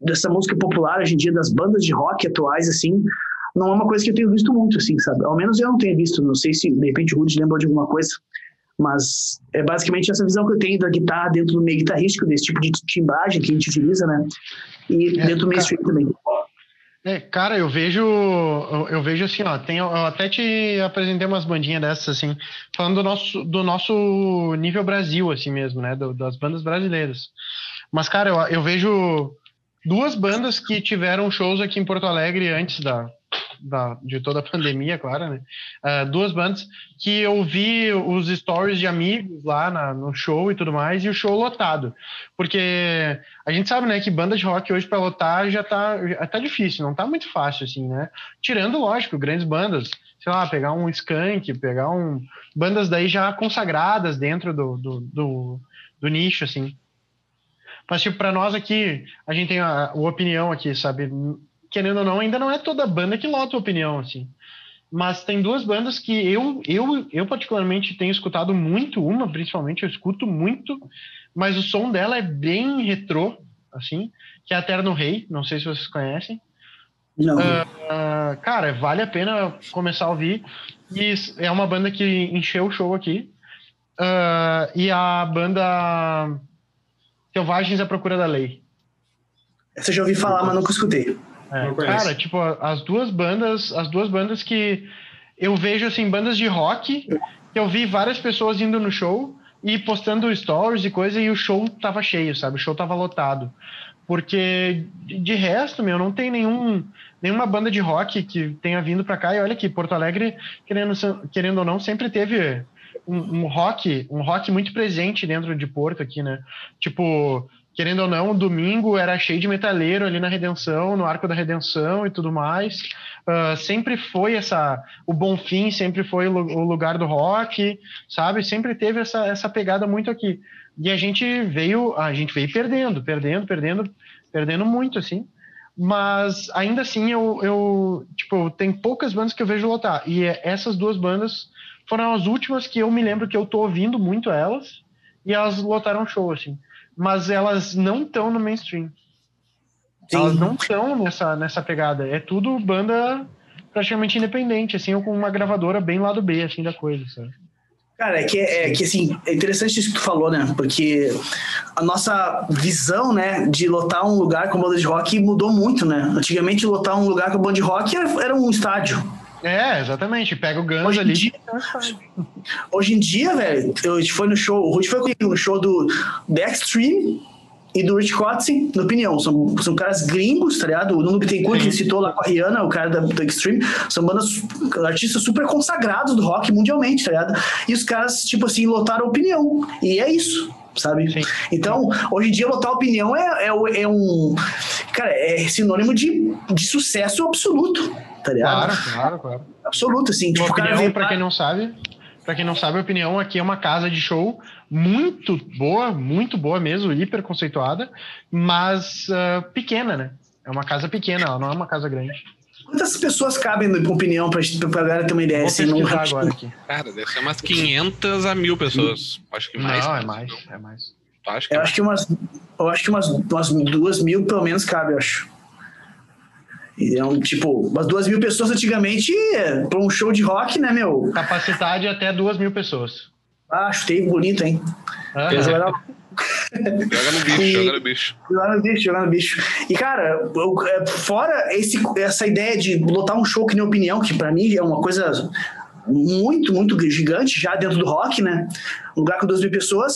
dessa música popular hoje em dia, das bandas de rock atuais, assim, não é uma coisa que eu tenho visto muito, assim, sabe? Ao menos eu não tenho visto, não sei se de repente o Rudy lembrou de alguma coisa, mas é basicamente essa visão que eu tenho da guitarra dentro do meio guitarrístico, desse tipo de timbragem que a gente utiliza, né? E é, dentro do mainstream também. É, cara, eu vejo, eu, eu, vejo assim, ó, tem, eu até te apresentei umas bandinhas dessas, assim, falando do nosso, do nosso nível Brasil, assim mesmo, né, do, das bandas brasileiras. Mas, cara, eu, eu vejo duas bandas que tiveram shows aqui em Porto Alegre antes da, da, de toda a pandemia, claro, né? Uh, duas bandas que eu vi os stories de amigos lá na, no show e tudo mais, e o show lotado. Porque a gente sabe, né, que banda de rock hoje para lotar já tá, já tá difícil, não tá muito fácil, assim, né? Tirando, lógico, grandes bandas, sei lá, pegar um Skank, pegar um. bandas daí já consagradas dentro do, do, do, do nicho, assim. Mas, tipo, pra nós aqui, a gente tem a, a opinião aqui, sabe? Querendo ou não, ainda não é toda banda que lota a opinião, assim. Mas tem duas bandas que eu, eu, eu particularmente tenho escutado muito, uma principalmente eu escuto muito, mas o som dela é bem retrô, assim, que é a Eterno Rei, não sei se vocês conhecem. Não. Uh, uh, cara, vale a pena começar a ouvir. E é uma banda que encheu o show aqui. Uh, e a banda Selvagens à Procura da Lei. Essa eu já ouvi falar, mas nunca escutei. É, cara, tipo, as duas bandas, as duas bandas que eu vejo assim, bandas de rock, que eu vi várias pessoas indo no show e postando stories e coisa, e o show tava cheio, sabe? O show tava lotado. Porque de resto, meu, não tem nenhum, nenhuma banda de rock que tenha vindo para cá. E olha que Porto Alegre, querendo, querendo ou não, sempre teve um, um, rock, um rock muito presente dentro de Porto aqui, né? Tipo, querendo ou não, domingo era cheio de metaleiro ali na Redenção, no Arco da Redenção e tudo mais. Uh, sempre foi essa. O Bonfim sempre foi o lugar do rock, sabe? Sempre teve essa, essa pegada muito aqui. E a gente veio, a gente veio perdendo, perdendo, perdendo, perdendo muito, assim. Mas ainda assim, eu, eu tipo, tem poucas bandas que eu vejo lotar. E essas duas bandas foram as últimas que eu me lembro que eu tô ouvindo muito elas, e elas lotaram show, assim mas elas não estão no mainstream. Sim. Elas não estão nessa, nessa pegada. É tudo banda praticamente independente, assim, ou com uma gravadora bem lado B, assim, da coisa, sabe? Cara, é que, é que assim, é interessante isso que tu falou, né? Porque a nossa visão, né, de lotar um lugar com banda de rock mudou muito, né? Antigamente, lotar um lugar com banda de rock era, era um estádio. É, exatamente. Pega o Guns hoje ali. Dia, hoje em dia, velho, a gente foi no show, o Ruth foi comigo no show do The Extreme e do Rich Kotzen, na opinião. São, são caras gringos, tá ligado? O Nuno Bittencourt, que citou lá com a Rihanna, o cara da, do Extreme, são bandas, artistas super consagrados do rock mundialmente, tá ligado? E os caras, tipo assim, lotaram a opinião. E é isso sabe? Sim. Então, hoje em dia, lotar opinião é, é, é, um. Cara, é sinônimo de, de sucesso absoluto tá ligado? Claro, claro, claro. Absoluto, assim. Tipo, opinião, cara pra quem não sabe, para quem não sabe, a opinião aqui é uma casa de show muito boa, muito boa mesmo, hiper conceituada, mas uh, pequena, né? É uma casa pequena, ela não é uma casa grande. Quantas pessoas cabem na opinião pra, pra galera ter uma ideia? Vou assim, num agora aqui. Cara, deve ser umas 500 a mil pessoas. Acho que mais. Não, é mais, é mais. Acho que eu, é acho que umas, eu acho que umas, umas duas mil pelo menos cabe, eu acho. Então, tipo, umas duas mil pessoas antigamente, para um show de rock, né, meu? Capacidade até duas mil pessoas. Ah, chutei bonito, hein? Ah, joga no bicho, e, joga no bicho. Joga no bicho, joga no bicho. E, cara, é, fora esse, essa ideia de lotar um show que nem opinião, que para mim é uma coisa muito, muito gigante já dentro do rock, né? Um lugar com duas mil pessoas.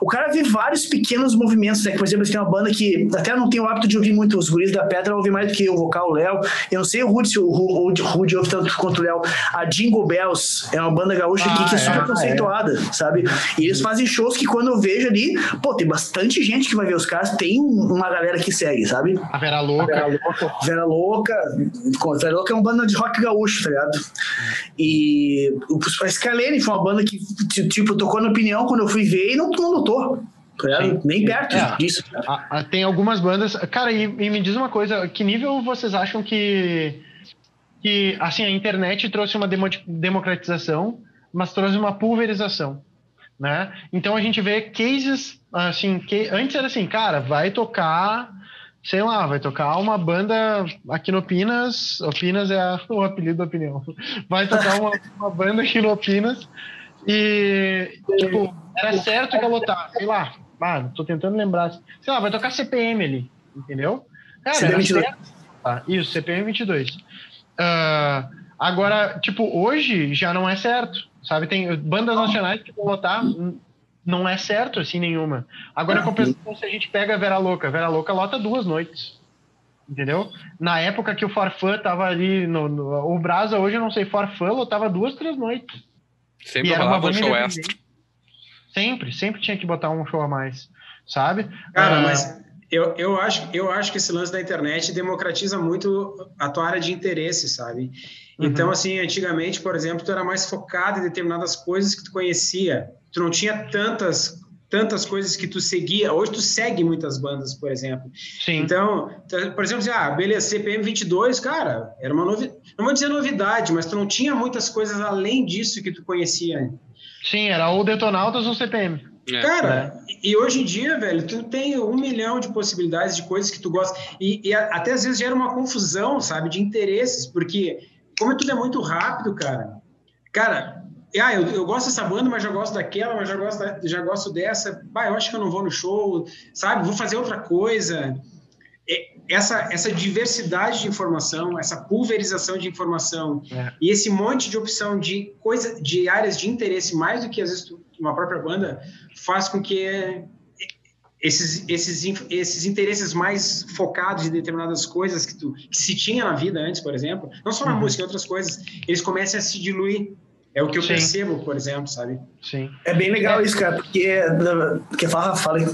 O cara vê vários pequenos movimentos, né? Por exemplo, tem uma banda que até não tem o hábito de ouvir muito os guris da pedra, ouvir mais do que o vocal, o Léo. Eu não sei o Rudy, se o Rudy, Rudy ouve tanto quanto o Léo. A Jingle Bells é uma banda gaúcha ah, aqui que é, é super conceituada, é. sabe? E eles fazem shows que quando eu vejo ali, pô, tem bastante gente que vai ver os caras, tem uma galera que segue, sabe? A Vera Louca. A Vera Louca. Vera Louca. Vera Louca é uma banda de rock gaúcho, tá ligado? E o Scalene foi uma banda que, tipo, tocou na opinião quando eu fui ver e não, não lutou. Tá Nem perto é, disso. A, a, tem algumas bandas. Cara, e, e, me diz uma coisa: que nível vocês acham que, que assim, a internet trouxe uma democratização, mas trouxe uma pulverização? Né? Então a gente vê cases assim, que antes era assim, cara, vai tocar sei lá, vai tocar uma banda aqui no Opinas. Opinas é a, (laughs) o apelido da opinião. Vai tocar uma, uma banda aqui no Opinas e, tipo, era certo que ia lotar, sei lá. Mano, tô tentando lembrar. Sei lá, vai tocar CPM ali, entendeu? Cara, certo, Tá, isso, CPM 22. Uh, agora, tipo, hoje já não é certo, sabe? Tem bandas nacionais que vão lotar, não é certo assim nenhuma. Agora, compensação, se a gente pega a Vera Louca, Vera Louca lota duas noites. Entendeu? Na época que o Farfã tava ali no, no o Brasa hoje eu não sei, Farfã lotava duas, três noites. Sempre e era uma um show extra. Sempre, sempre tinha que botar um show a mais, sabe? Cara, uh, mas eu, eu, acho, eu acho que esse lance da internet democratiza muito a tua área de interesse, sabe? Uhum. Então, assim, antigamente, por exemplo, tu era mais focado em determinadas coisas que tu conhecia. Tu não tinha tantas tantas coisas que tu seguia. Hoje tu segue muitas bandas, por exemplo. Sim. Então, por exemplo, assim, ah, beleza, CPM 22, cara, era uma novidade. Não vou dizer novidade, mas tu não tinha muitas coisas além disso que tu conhecia. Sim, era ou Detonautas ou CPM. É. Cara, é. e hoje em dia, velho, tu tem um milhão de possibilidades de coisas que tu gosta. E, e até às vezes gera uma confusão, sabe, de interesses, porque como tudo é muito rápido, cara. Cara, ah, eu, eu gosto dessa banda, mas já gosto daquela, mas já gosto, já gosto dessa. Bah, eu acho que eu não vou no show, sabe? Vou fazer outra coisa. Essa, essa diversidade de informação, essa pulverização de informação é. e esse monte de opção de coisa, de áreas de interesse, mais do que às vezes uma própria banda, faz com que esses, esses, esses interesses mais focados em determinadas coisas que, tu, que se tinha na vida antes, por exemplo, não só na uhum. música, em outras coisas, eles comecem a se diluir é o que eu Sim. percebo, por exemplo, sabe? Sim. É bem legal é. isso, cara, porque. Quer falar? Fala aí.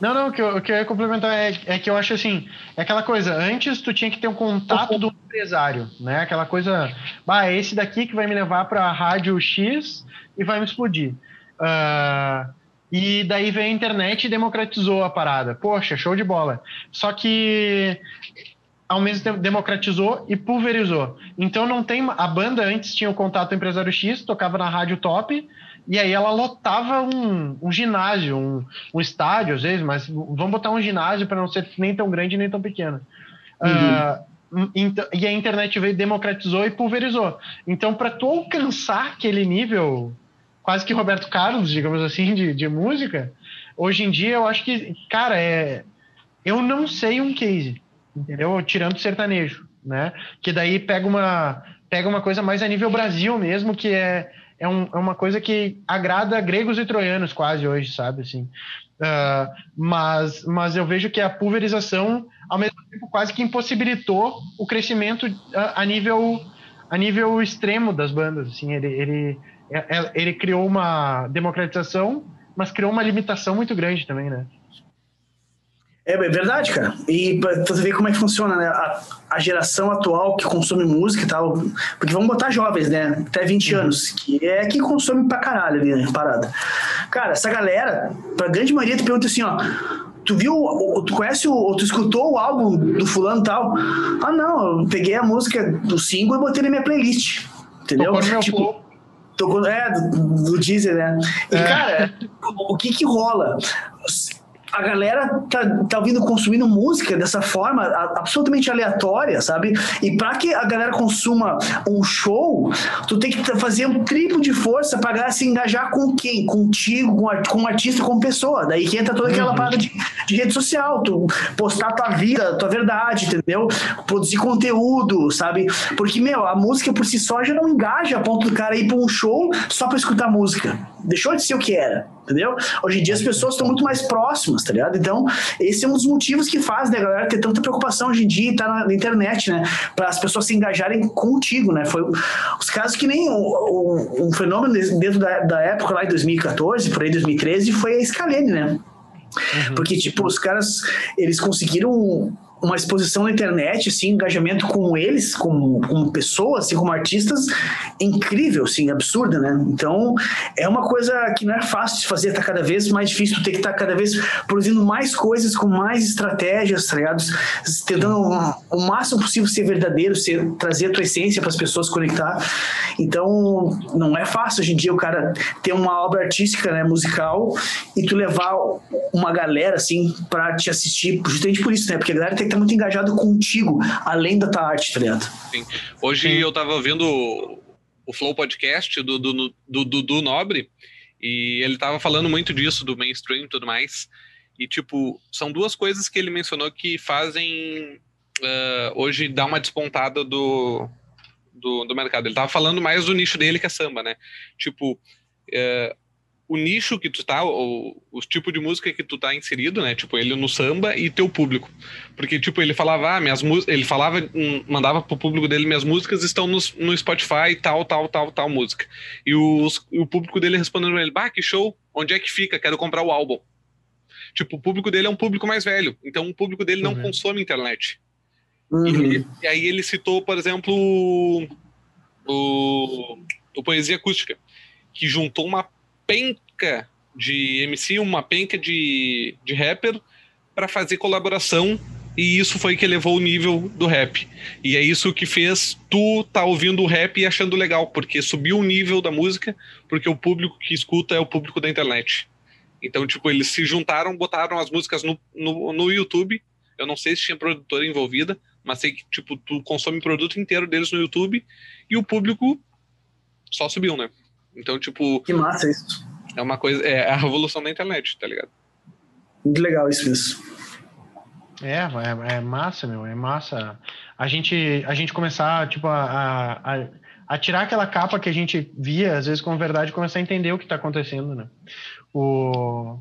Não, não, o que eu, o que eu ia complementar é, é que eu acho assim: é aquela coisa, antes tu tinha que ter um contato do empresário, né? Aquela coisa, bah, é esse daqui que vai me levar para a rádio X e vai me explodir. Uh, e daí veio a internet e democratizou a parada. Poxa, show de bola. Só que ao mesmo tempo democratizou e pulverizou. Então não tem a banda antes tinha o contato empresário X, tocava na rádio top e aí ela lotava um, um ginásio, um, um, estádio às vezes, mas vamos botar um ginásio para não ser nem tão grande nem tão pequeno. Uhum. Uh, e a internet veio democratizou e pulverizou. Então para tu alcançar aquele nível quase que Roberto Carlos, digamos assim, de, de música, hoje em dia eu acho que, cara, é eu não sei um case entendeu? Tirando o sertanejo, né? Que daí pega uma, pega uma coisa mais a nível Brasil mesmo, que é, é, um, é uma coisa que agrada gregos e troianos quase hoje, sabe? Assim. Uh, mas, mas eu vejo que a pulverização, ao mesmo tempo, quase que impossibilitou o crescimento a, a nível a nível extremo das bandas. Assim, ele, ele, é, é, ele criou uma democratização, mas criou uma limitação muito grande também, né? É, é verdade, cara. E pra tu ver como é que funciona, né? A, a, geração atual que consome música e tal. Porque vamos botar jovens, né? Até 20 uhum. anos, que é que consome pra caralho ali, né? Parada. Cara, essa galera, pra grande maioria, tu pergunta assim, ó. Tu viu, tu conhece o, tu escutou o álbum do fulano e tal? Ah, não, eu peguei a música do single e botei na minha playlist. Entendeu? Tipo, é, do, do Deezer, né? E, é. cara, (laughs) o que que rola? A galera tá, tá vindo consumindo música dessa forma absolutamente aleatória, sabe? E para que a galera consuma um show, tu tem que fazer um triplo de força pra galera se engajar com quem? Contigo, com, com um artista, com pessoa. Daí que entra toda aquela uhum. parada de, de, rede social, tu postar tua vida, tua verdade, entendeu? Produzir conteúdo, sabe? Porque, meu, a música por si só já não engaja a ponto do cara ir pra um show só pra escutar música. Deixou de ser o que era entendeu? Hoje em dia as pessoas estão muito mais próximas, tá ligado? Então, esse é um dos motivos que faz, né, galera, ter tanta preocupação hoje em dia e tá na, na, internet, né? Para as pessoas se engajarem contigo, né? Foi os casos que nem um, um fenômeno dentro da, da época lá em 2014, por aí 2013, foi a Scalene, né? Uhum. Porque, tipo, os caras, eles conseguiram uma exposição na internet, assim, engajamento com eles, como, como pessoas, assim, como artistas, incrível, assim, absurda, né? Então, é uma coisa que não é fácil de fazer, tá cada vez mais difícil, tu tem que estar tá cada vez produzindo mais coisas, com mais estratégias, tá ligado? Tentando o máximo possível ser verdadeiro, ser, trazer a tua essência para as pessoas conectar. Então, não é fácil hoje em dia o cara ter uma obra artística, né, musical, e tu levar uma galera, assim, para te assistir, justamente por isso, né? Porque a galera tem tá muito engajado contigo, além da tua arte, tá ligado? Sim. Hoje Sim. eu tava vendo o Flow Podcast do Dudu do, do, do Nobre, e ele tava falando muito disso, do mainstream e tudo mais. E, tipo, são duas coisas que ele mencionou que fazem uh, hoje dá uma despontada do, do, do, mercado. Ele tava falando mais do nicho dele que é samba, né? Tipo, uh, o nicho que tu tá, o, o tipo de música que tu tá inserido, né? Tipo, ele no samba e teu público. Porque, tipo, ele falava, ah, minhas músicas. Ele falava, hum, mandava pro público dele, minhas músicas estão no, no Spotify, tal, tal, tal, tal música. E os, o público dele respondendo ele, bah, que show, onde é que fica? Quero comprar o álbum. Tipo, o público dele é um público mais velho. Então, o público dele não uhum. consome internet. Uhum. E, e, aí ele citou, por exemplo, o, o Poesia Acústica, que juntou uma penca de MC, uma penca de, de rapper para fazer colaboração e isso foi que elevou o nível do rap. E é isso que fez tu tá ouvindo o rap e achando legal, porque subiu o nível da música, porque o público que escuta é o público da internet. Então, tipo, eles se juntaram, botaram as músicas no, no, no YouTube. Eu não sei se tinha produtora envolvida, mas sei que, tipo, tu consome o produto inteiro deles no YouTube e o público só subiu, né? Então, tipo. Que massa isso. É uma coisa. É a revolução da internet, tá ligado? Muito legal isso mesmo. É, é, é massa, meu. É massa. A gente, a gente começar, tipo, a, a, a tirar aquela capa que a gente via, às vezes, como verdade, começar a entender o que está acontecendo, né? O,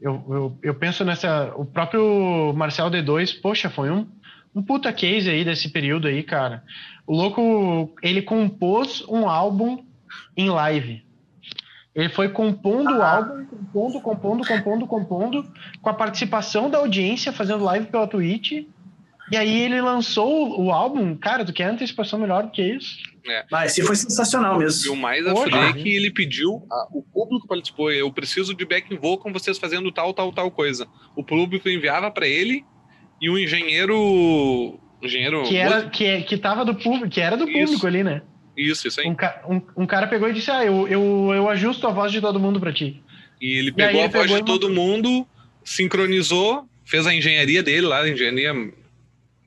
eu, eu, eu penso nessa. O próprio Marcel D2, poxa, foi um, um puta case aí desse período aí, cara. O louco, ele compôs um álbum em live. Ele foi compondo o ah. álbum, compondo, compondo, compondo, compondo, com a participação da audiência, fazendo live pela Twitch. E aí ele lançou o álbum, cara, do que antecipação melhor do que isso? É. Mas se foi sensacional mesmo. E o mais aflê é que ele pediu, a, o público participou, eu preciso de back vocal com vocês fazendo tal, tal, tal coisa. O público enviava para ele e o engenheiro engenheiro que era que, é, que tava do público, que era do isso. público ali, né? Isso, isso aí. Um, um, um, cara pegou e disse: Ah, eu, eu, eu ajusto a voz de todo mundo para ti. E ele pegou e a voz de todo mundo, sincronizou, fez a engenharia dele lá, a engenharia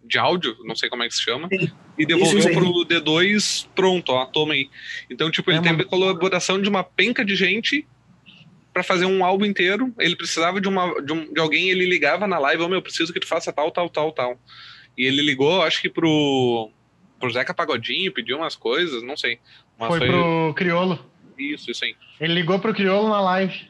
de áudio, não sei como é que se chama, Sim. e devolveu pro D2 pronto, ó, toma aí. Então, tipo, ele é teve a colaboração de uma penca de gente para fazer um álbum inteiro. Ele precisava de, uma, de, um, de alguém, ele ligava na live, ô oh, meu, preciso que tu faça tal, tal, tal, tal. E ele ligou, acho que pro, pro Zeca Pagodinho, pediu umas coisas, não sei. Mas foi, foi pro Criolo. Isso, isso aí. Ele ligou pro Criolo na live.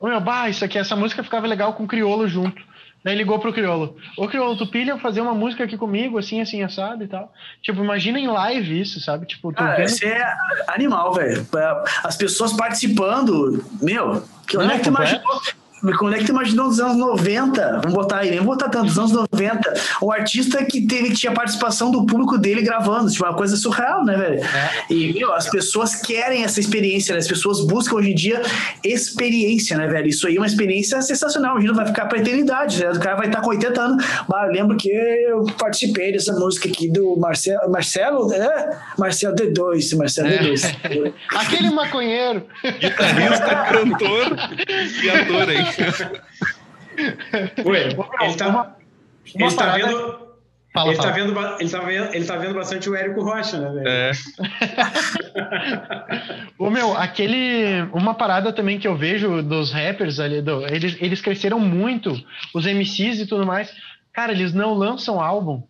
Ô meu, bah, isso aqui, essa música ficava legal com o Criolo junto. Daí ligou pro Criolo. Ô, Criolo, tu pilha fazer uma música aqui comigo, assim, assim, assado e tal. Tipo, imagina em live isso, sabe? Tipo, tu ah, vendo... Isso é animal, velho. As pessoas participando, meu, que onde é que tu imaginou? Quando é que tu imaginou nos anos 90? Vamos botar aí, nem botar tanto, nos anos 90. O artista que teve que tinha participação do público dele gravando, tipo, uma coisa surreal, né, velho? É. E, meu, as pessoas querem essa experiência, né? As pessoas buscam hoje em dia experiência, né, velho? Isso aí é uma experiência sensacional. O giro vai ficar pra eternidade, né? O cara vai estar com 80 anos. Bah, eu lembro que eu participei dessa música aqui do Marcelo, Marcelo, é? Marcelo D2, Marcelo é. D2. (laughs) Aquele maconheiro. Guitarrista, cantor e ator aí. (laughs) Ué, ele tá, uma, ele tá vendo. Fala, ele, tá fala. Tá vendo, ele, tá vendo, ele tá vendo bastante o Érico Rocha, né, velho? É. (laughs) Ô, meu, aquele. Uma parada também que eu vejo dos rappers ali, do, eles, eles cresceram muito, os MCs e tudo mais. Cara, eles não lançam álbum.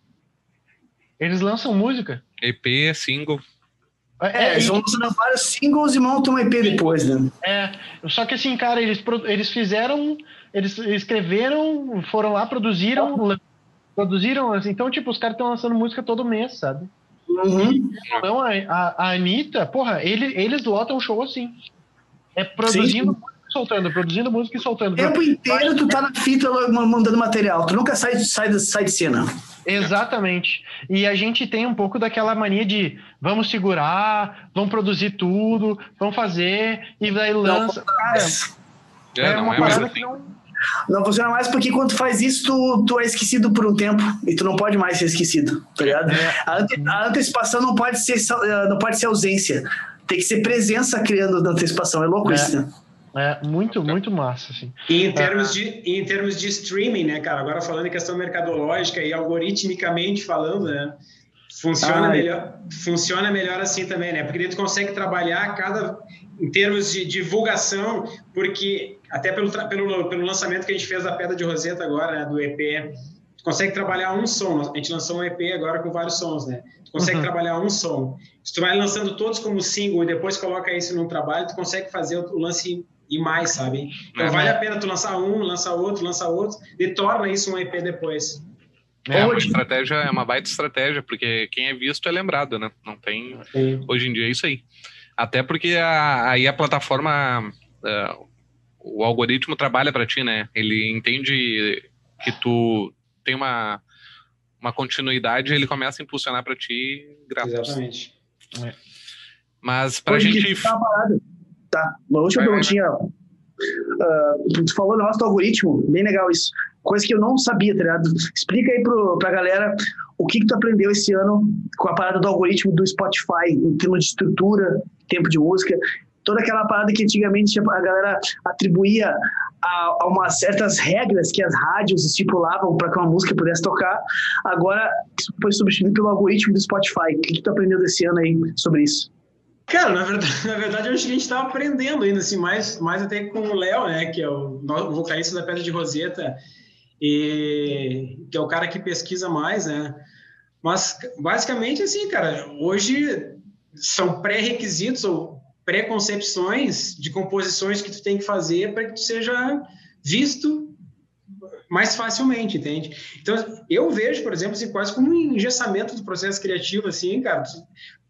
Eles lançam música. EP, single. É, é, eles vão lançando vários singles e montam um EP depois, né? É, só que assim, cara, eles, eles fizeram, eles escreveram, foram lá, produziram, produziram, assim, então, tipo, os caras estão lançando música todo mês, sabe? Uhum. Então, a, a, Anitta, porra, ele, eles lotam show assim. É produzindo Sim. música e soltando, produzindo música e soltando. O tempo inteiro tu tá na fita mandando material, tu nunca sai, sai, sai de cena. Exatamente. E a gente tem um pouco daquela mania de vamos segurar, vamos produzir tudo, vamos fazer, e daí lança. Cara, é, é uma é parada que não. Não funciona mais porque quando tu faz isso, tu, tu é esquecido por um tempo e tu não pode mais ser esquecido, tá ligado? É. A, ante, a, antecipação não pode, ser, não pode ser ausência. Tem que ser presença criando da antecipação. É louco é. isso, né? É muito, muito massa, assim. E em termos, de, em termos de streaming, né, cara? Agora falando em questão mercadológica e algoritmicamente falando, né? Funciona, melhor, funciona melhor assim também, né? Porque tu consegue trabalhar cada em termos de divulgação, porque até pelo, pelo, pelo lançamento que a gente fez da Pedra de Roseta agora, né, do EP, consegue trabalhar um som. A gente lançou um EP agora com vários sons, né? Tu consegue uhum. trabalhar um som. Se tu vai lançando todos como single e depois coloca isso num trabalho, tu consegue fazer o lance e mais, sabe? Então é, vale a pena tu lançar um, lançar outro, lançar outro, e torna isso um EP depois. É, uma estratégia, é uma baita estratégia, porque quem é visto é lembrado, né? Não tem. Sim. Hoje em dia é isso aí. Até porque a, aí a plataforma, uh, o algoritmo trabalha para ti, né? Ele entende que tu tem uma, uma continuidade, ele começa a impulsionar para ti grátis. Exatamente. É. Mas para a gente. Tá, tá, uma última perguntinha. Uh, tu falou no nosso algoritmo, bem legal isso. Coisa que eu não sabia, tá ligado? Explica aí pro, pra galera o que, que tu aprendeu esse ano com a parada do algoritmo do Spotify, em termos de estrutura, tempo de música, toda aquela parada que antigamente a galera atribuía a, a umas certas regras que as rádios estipulavam para que uma música pudesse tocar, agora foi substituído pelo algoritmo do Spotify. O que, que tu aprendeu desse ano aí sobre isso? Cara, na verdade, (laughs) na verdade, eu acho que a gente está aprendendo ainda, assim, mais, mais até com o Léo, né, que é o, vocalista da Pedra de Roseta, e que é o cara que pesquisa mais, né? Mas basicamente assim, cara, hoje são pré-requisitos ou pré-concepções de composições que tu tem que fazer para que tu seja visto mais facilmente, entende? Então, eu vejo, por exemplo, assim, quase como um engessamento do processo criativo, assim, cara,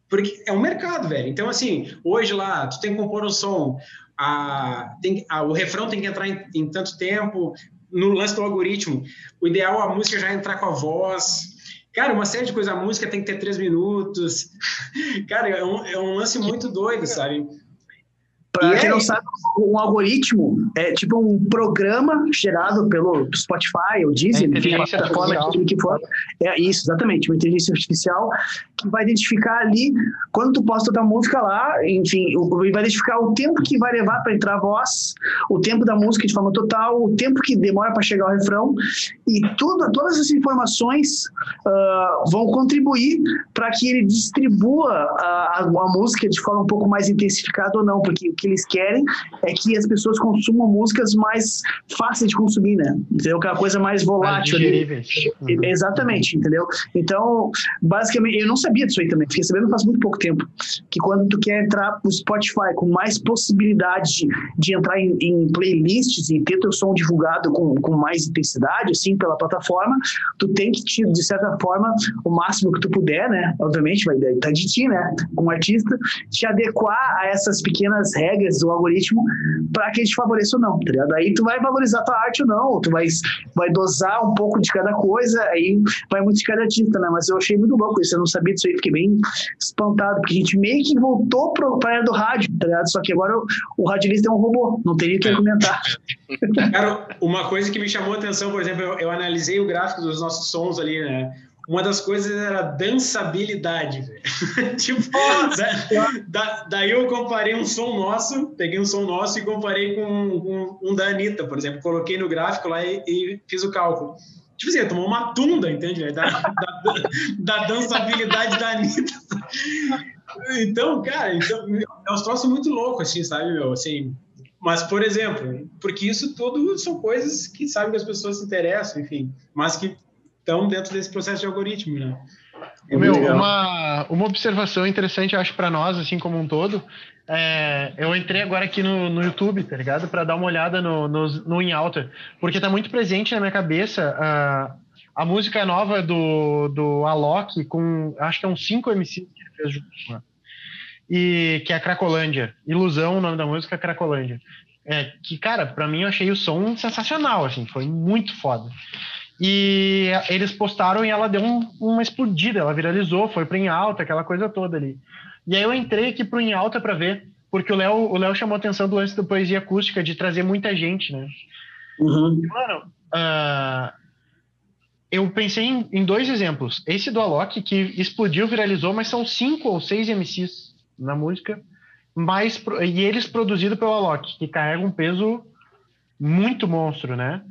porque é um mercado, velho. Então, assim, hoje lá, tu tem que compor um som, a, tem, a, o refrão tem que entrar em, em tanto tempo, no lance do algoritmo, o ideal é a música já entrar com a voz, Cara, uma série de coisas, a música tem que ter três minutos. (laughs) Cara, é um, é um lance muito doido, sabe? Para quem é... não sabe, um algoritmo é tipo um programa gerado pelo Spotify ou Deezer, é enfim, a plataforma que, que for. É isso, exatamente, uma inteligência artificial que vai identificar ali quando tu posta tua música lá, enfim, vai identificar o tempo que vai levar para entrar a voz, o tempo da música de forma total, o tempo que demora para chegar ao refrão e tudo, todas essas informações uh, vão contribuir para que ele distribua a, a, a música de forma um pouco mais intensificada ou não, porque o que eles querem é que as pessoas consumam músicas mais fáceis de consumir, né? Entendeu? Aquela coisa mais volátil. Mais uhum. Exatamente, entendeu? Então, basicamente, eu não sabia disso aí também, fiquei sabendo faz muito pouco tempo, que quando tu quer entrar no Spotify com mais possibilidade de, de entrar em, em, playlists e ter teu som divulgado com, com mais intensidade, assim, pela plataforma, tu tem que, te, de certa forma, o máximo que tu puder, né? Obviamente, vai estar tá de ti, né? Como artista, te adequar a essas pequenas regras do algoritmo para que ele te favoreça ou não, tá ligado? Aí tu vai valorizar tua arte ou não, tu vai, vai dosar um pouco de cada coisa, aí vai muito de cada artista, né? Mas eu achei muito louco isso, eu não sabia disso aí, fiquei bem espantado, porque a gente meio que voltou para a era do rádio, tá ligado? Só que agora o, o radialista é um robô, não teria que comentar. (laughs) Cara, uma coisa que me chamou a atenção, por exemplo, eu, eu analisei o gráfico dos nossos sons ali, né? Uma das coisas era dançabilidade, (laughs) tipo, da, da, daí eu comparei um som nosso, peguei um som nosso e comparei com um, um da Anitta, por exemplo. Coloquei no gráfico lá e, e fiz o cálculo. Tipo assim, tomou uma tunda, entende? Da, da, da dançabilidade da Anitta. Então, cara, então, é um troço muito louco, assim, sabe, meu? Assim, mas, por exemplo, porque isso tudo são coisas que sabem que as pessoas se interessam, enfim, mas que estão dentro desse processo de algoritmo, né? É Meu, uma, uma observação interessante, acho, para nós, assim como um todo, é, eu entrei agora aqui no, no YouTube, tá ligado? Para dar uma olhada no, no, no In Alta, porque tá muito presente na minha cabeça a, a música nova do, do Alok, com acho que é uns 5 MCs que ele fez juntos, né? e que é a Cracolândia. Ilusão, o nome da música é Cracolândia. É, que, cara, para mim eu achei o som sensacional, assim, foi muito foda. E eles postaram e ela deu um, uma explodida, ela viralizou, foi para em alta, aquela coisa toda ali. E aí eu entrei aqui pro em alta para ver, porque o Léo o Léo chamou a atenção do lance da poesia acústica, de trazer muita gente, né? Uhum. E, mano, uh, eu pensei em, em, dois exemplos. Esse do Alok, que explodiu, viralizou, mas são cinco ou seis MCs na música, mais, e eles produzidos pelo Alok, que carrega um peso muito monstro, né?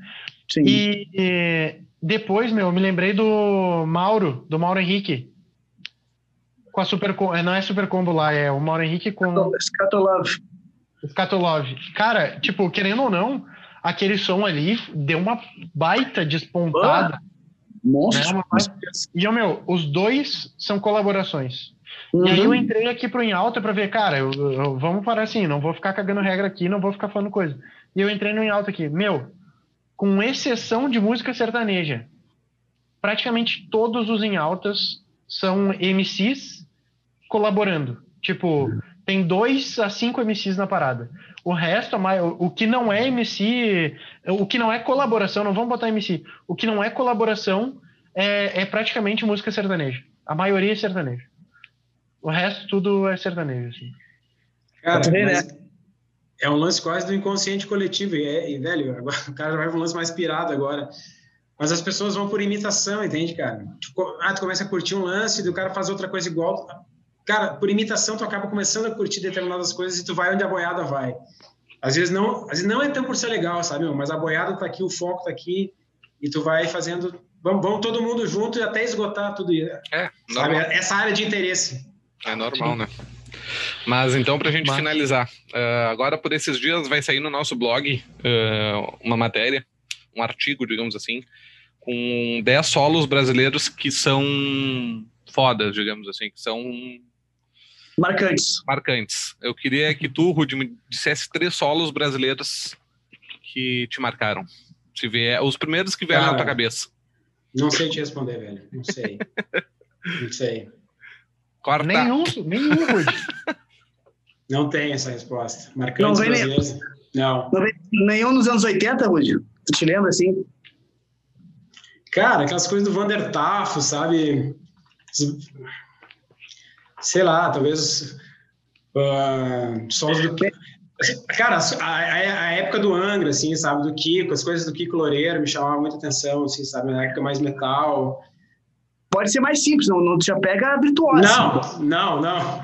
Sim. E, e depois, meu, eu me lembrei do Mauro, do Mauro Henrique. Com a Super Não é Super Combo lá, é o Mauro Henrique com. Scatolove. Scatolove. Cara, tipo, querendo ou não, aquele som ali deu uma baita despontada. Monstro. Né? Mas, e, meu, os dois são colaborações. Uhum. E aí eu entrei aqui pro Em Alta pra ver, cara, eu, eu, vamos parar assim, não vou ficar cagando regra aqui, não vou ficar falando coisa. E eu entrei no Em Alta aqui. Meu, com exceção de música sertaneja, praticamente todos os Em Altas são MCs colaborando. Tipo, tem dois a cinco MCs na parada. O resto, o que não é MC, o que não é colaboração, não vamos botar MC, o que não é colaboração é, é praticamente música sertaneja. A maioria é sertaneja. O resto tudo é sertanejo, assim. Cara, tá mas é um lance quase do inconsciente coletivo. E, é, e, velho, agora, (laughs) o cara vai para um lance mais pirado agora. Mas as pessoas vão por imitação, entende, cara? Tipo, ah, tu começa a curtir um lance, e o cara faz outra coisa igual. Cara, por imitação, tu acaba começando a curtir determinadas coisas e tu vai onde a boiada vai. Às vezes não, às vezes não é tão por ser legal, sabe? Mas a boiada tá aqui, o foco tá aqui, e tu vai fazendo. Vamos, vamos todo mundo junto e até esgotar tudo isso. É? Essa área de interesse. É normal, né? Mas então, para a gente Mas... finalizar, uh, agora por esses dias vai sair no nosso blog uh, uma matéria, um artigo, digamos assim, com 10 solos brasileiros que são fodas, digamos assim, que são marcantes. Marcantes. Eu queria que tu, Rudy, me dissesse três solos brasileiros que te marcaram. Se vier, os primeiros que vieram na tua cabeça. Não sei te responder, velho. Não sei. não sei. Quarta. Nenhum, nenhum, Rudy. (laughs) Não tem essa resposta. Marcantes não brasileiros. Não. não nenhum nos anos 80, Rudy? Tu te lembra assim? Cara, aquelas coisas do Vander Tafo, sabe? Sei lá, talvez. Uh, solos do. Cara, a, a, época do Angra, assim, sabe? Do Kiko, as coisas do Kiko Loureiro me chamavam muita atenção, assim, sabe? Na época mais metal pode ser mais simples, não, não já pega a virtuosa. Não, não, não.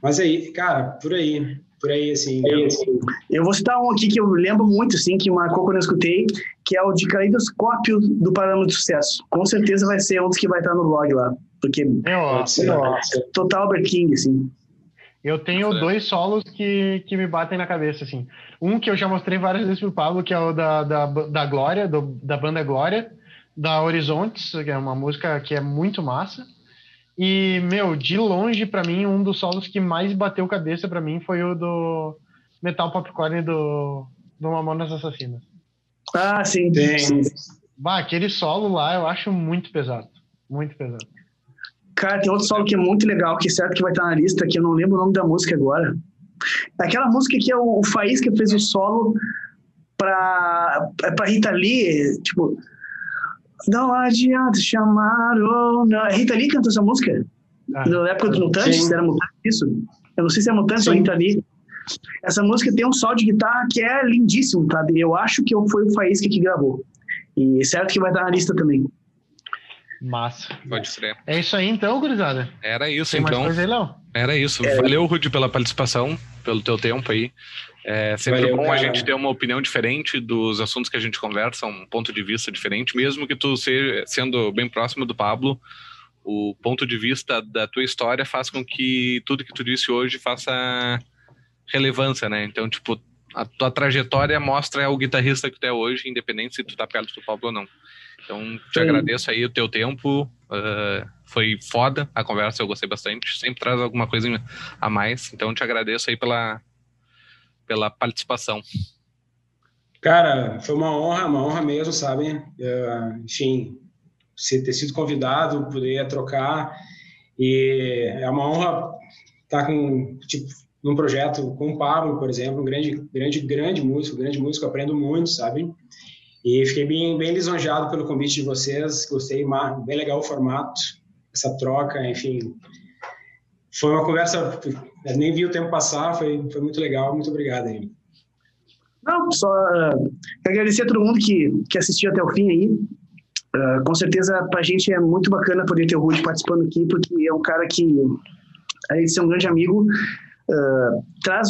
Mas aí, cara, por aí, por aí, assim. Eu, eu vou citar um aqui que eu lembro muito, assim, que marcou quando eu escutei, que é o de Caleidoscópio do Parâmetro de Sucesso. Com certeza vai ser um dos que vai estar no blog lá, porque é, ó, é total Albert King, assim. Eu tenho dois solos que, que me batem na cabeça, assim. Um que eu já mostrei várias vezes pro Pablo, que é o da, da, da Glória, do, da banda Glória, da Horizontes, que é uma música que é muito massa. E, meu, de longe, para mim, um dos solos que mais bateu cabeça para mim foi o do Metal Popcorn do, do Mamonas Assassinas. Ah, sim. sim. Bah, aquele solo lá eu acho muito pesado. Muito pesado. Cara, tem outro solo que é muito legal, que é certo que vai estar na lista, que eu não lembro o nome da música agora. Aquela música que é o, o Faísca fez o solo pra, pra Rita Lee, tipo, não adianta chamar ou não. Rita Lee cantou essa música? Ah, Na época dos Mutantes? Sim. Era Mutantes isso? Eu não sei se é Mutantes ou Rita Lee. Essa música tem um sol de guitarra que é lindíssimo, tá? Eu acho que foi o Faísca que gravou. E certo que vai estar na lista também. Massa. Pode ser. É isso aí então, gurizada. Era isso Tem então. Aí, Era isso. É. Valeu, Rudy, pela participação, pelo teu tempo aí. É sempre Valeu, bom cara. a gente ter uma opinião diferente dos assuntos que a gente conversa, um ponto de vista diferente, mesmo que tu seja, sendo bem próximo do Pablo, o ponto de vista da tua história faz com que tudo que tu disse hoje faça relevância, né? Então, tipo, a tua trajetória mostra o guitarrista que tu é hoje, independente se tu tá perto do Pablo ou não. Então, te Sim. agradeço aí o teu tempo. Uh, foi foda a conversa, eu gostei bastante. Sempre traz alguma coisa a mais. Então, te agradeço aí pela, pela participação. Cara, foi uma honra, uma honra mesmo, sabe? Uh, enfim, ter sido convidado, poder trocar. E é uma honra estar com, tipo, num projeto com o Pablo, por exemplo, um grande, grande, grande músico, grande músico, aprendo muito, sabe? E fiquei bem, bem lisonjeado pelo convite de vocês, gostei, bem legal o formato, essa troca, enfim. Foi uma conversa nem vi o tempo passar, foi, foi muito legal. Muito obrigado aí. Não, só uh, agradecer a todo mundo que, que assistiu até o fim aí. Uh, com certeza, para a gente é muito bacana poder ter o Rudy participando aqui, porque é um cara que, além de ser um grande amigo, uh, traz,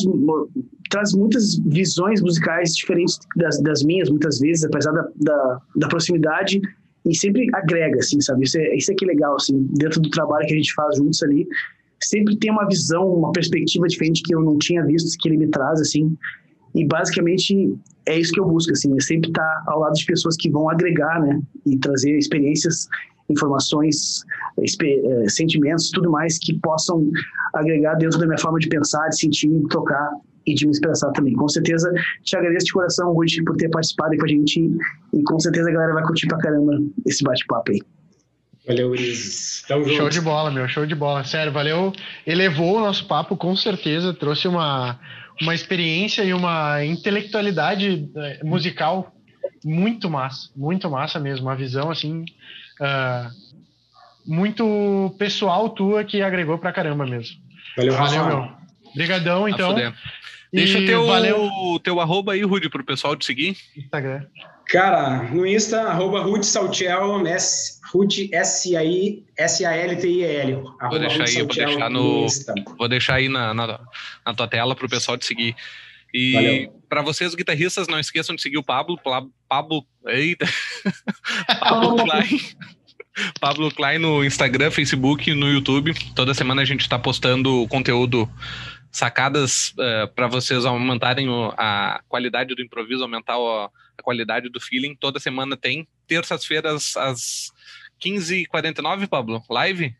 traz muitas visões musicais diferentes das, das minhas, muitas vezes, apesar da, da, da, proximidade, e sempre agrega, assim, sabe? Isso é, isso é que é legal, assim, dentro do trabalho que a gente faz juntos ali sempre tem uma visão, uma perspectiva diferente que eu não tinha visto, que ele me traz, assim. E basicamente é isso que eu busco, assim, é sempre estar ao lado de pessoas que vão agregar, né, e trazer experiências, informações, eh, sentimentos, tudo mais que possam agregar dentro da minha forma de pensar, de sentir, de tocar e de me expressar também. Com certeza, te agradeço de coração, Ruth, por ter participado com a gente e com certeza a galera vai curtir pra caramba esse bate-papo aí. Valeu, Ulisses. Show de bola, meu, show de bola. Sério, valeu. Elevou o nosso papo, com certeza. Trouxe uma, uma experiência e uma intelectualidade eh, musical muito massa, muito massa mesmo. Uma visão, assim, uh, muito pessoal tua que agregou pra caramba mesmo. Valeu, valeu, meu. Obrigadão, então. Deixa o teu, valeu. teu arroba aí, Rudy, pro pessoal te seguir. Instagram. Cara, no Insta, arroba Ruth Saltiel, Ruth S-A-L-T-I-E-L. Vou deixar aí, vou deixar no, no vou deixar aí na, na, na tua tela para o pessoal te seguir. E para vocês, guitarristas, não esqueçam de seguir o Pablo, Pablo, eita, (laughs) Pablo Klein. Pablo Klein no Instagram, Facebook, no YouTube. Toda semana a gente está postando conteúdo, sacadas uh, eh, para vocês aumentarem o, a qualidade do improviso, aumentar o, a qualidade do feeling. Toda semana tem. Terças-feiras, às 15h49, Pablo, live?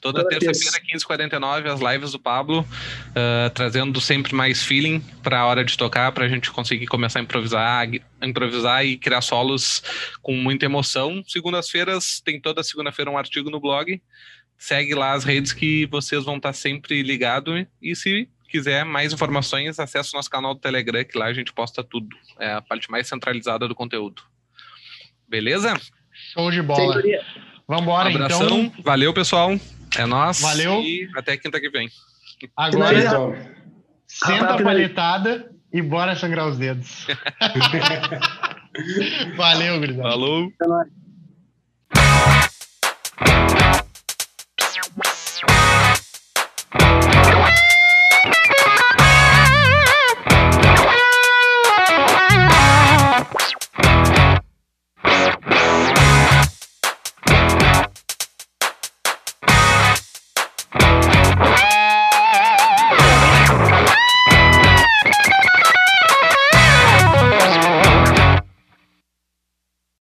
Toda, Toda terça-feira, 15h49, as lives do Pablo, uh, trazendo sempre mais feeling para a hora de tocar, para a gente conseguir começar a improvisar, improvisar e criar solos com muita emoção. Segundas-feiras, tem toda segunda-feira um artigo no blog. Segue lá as redes que vocês vão estar sempre ligados. E se quiser mais informações, acesse o nosso canal do Telegram, que lá a gente posta tudo. É a parte mais centralizada do conteúdo. Beleza? Show de bola. Vamos embora, um abração. então. Valeu, pessoal. É nós. Valeu. E até quinta que vem. Agora, então, senta a palhetada e bora sangrar os dedos. (laughs) Valeu, Grisado. Falou. É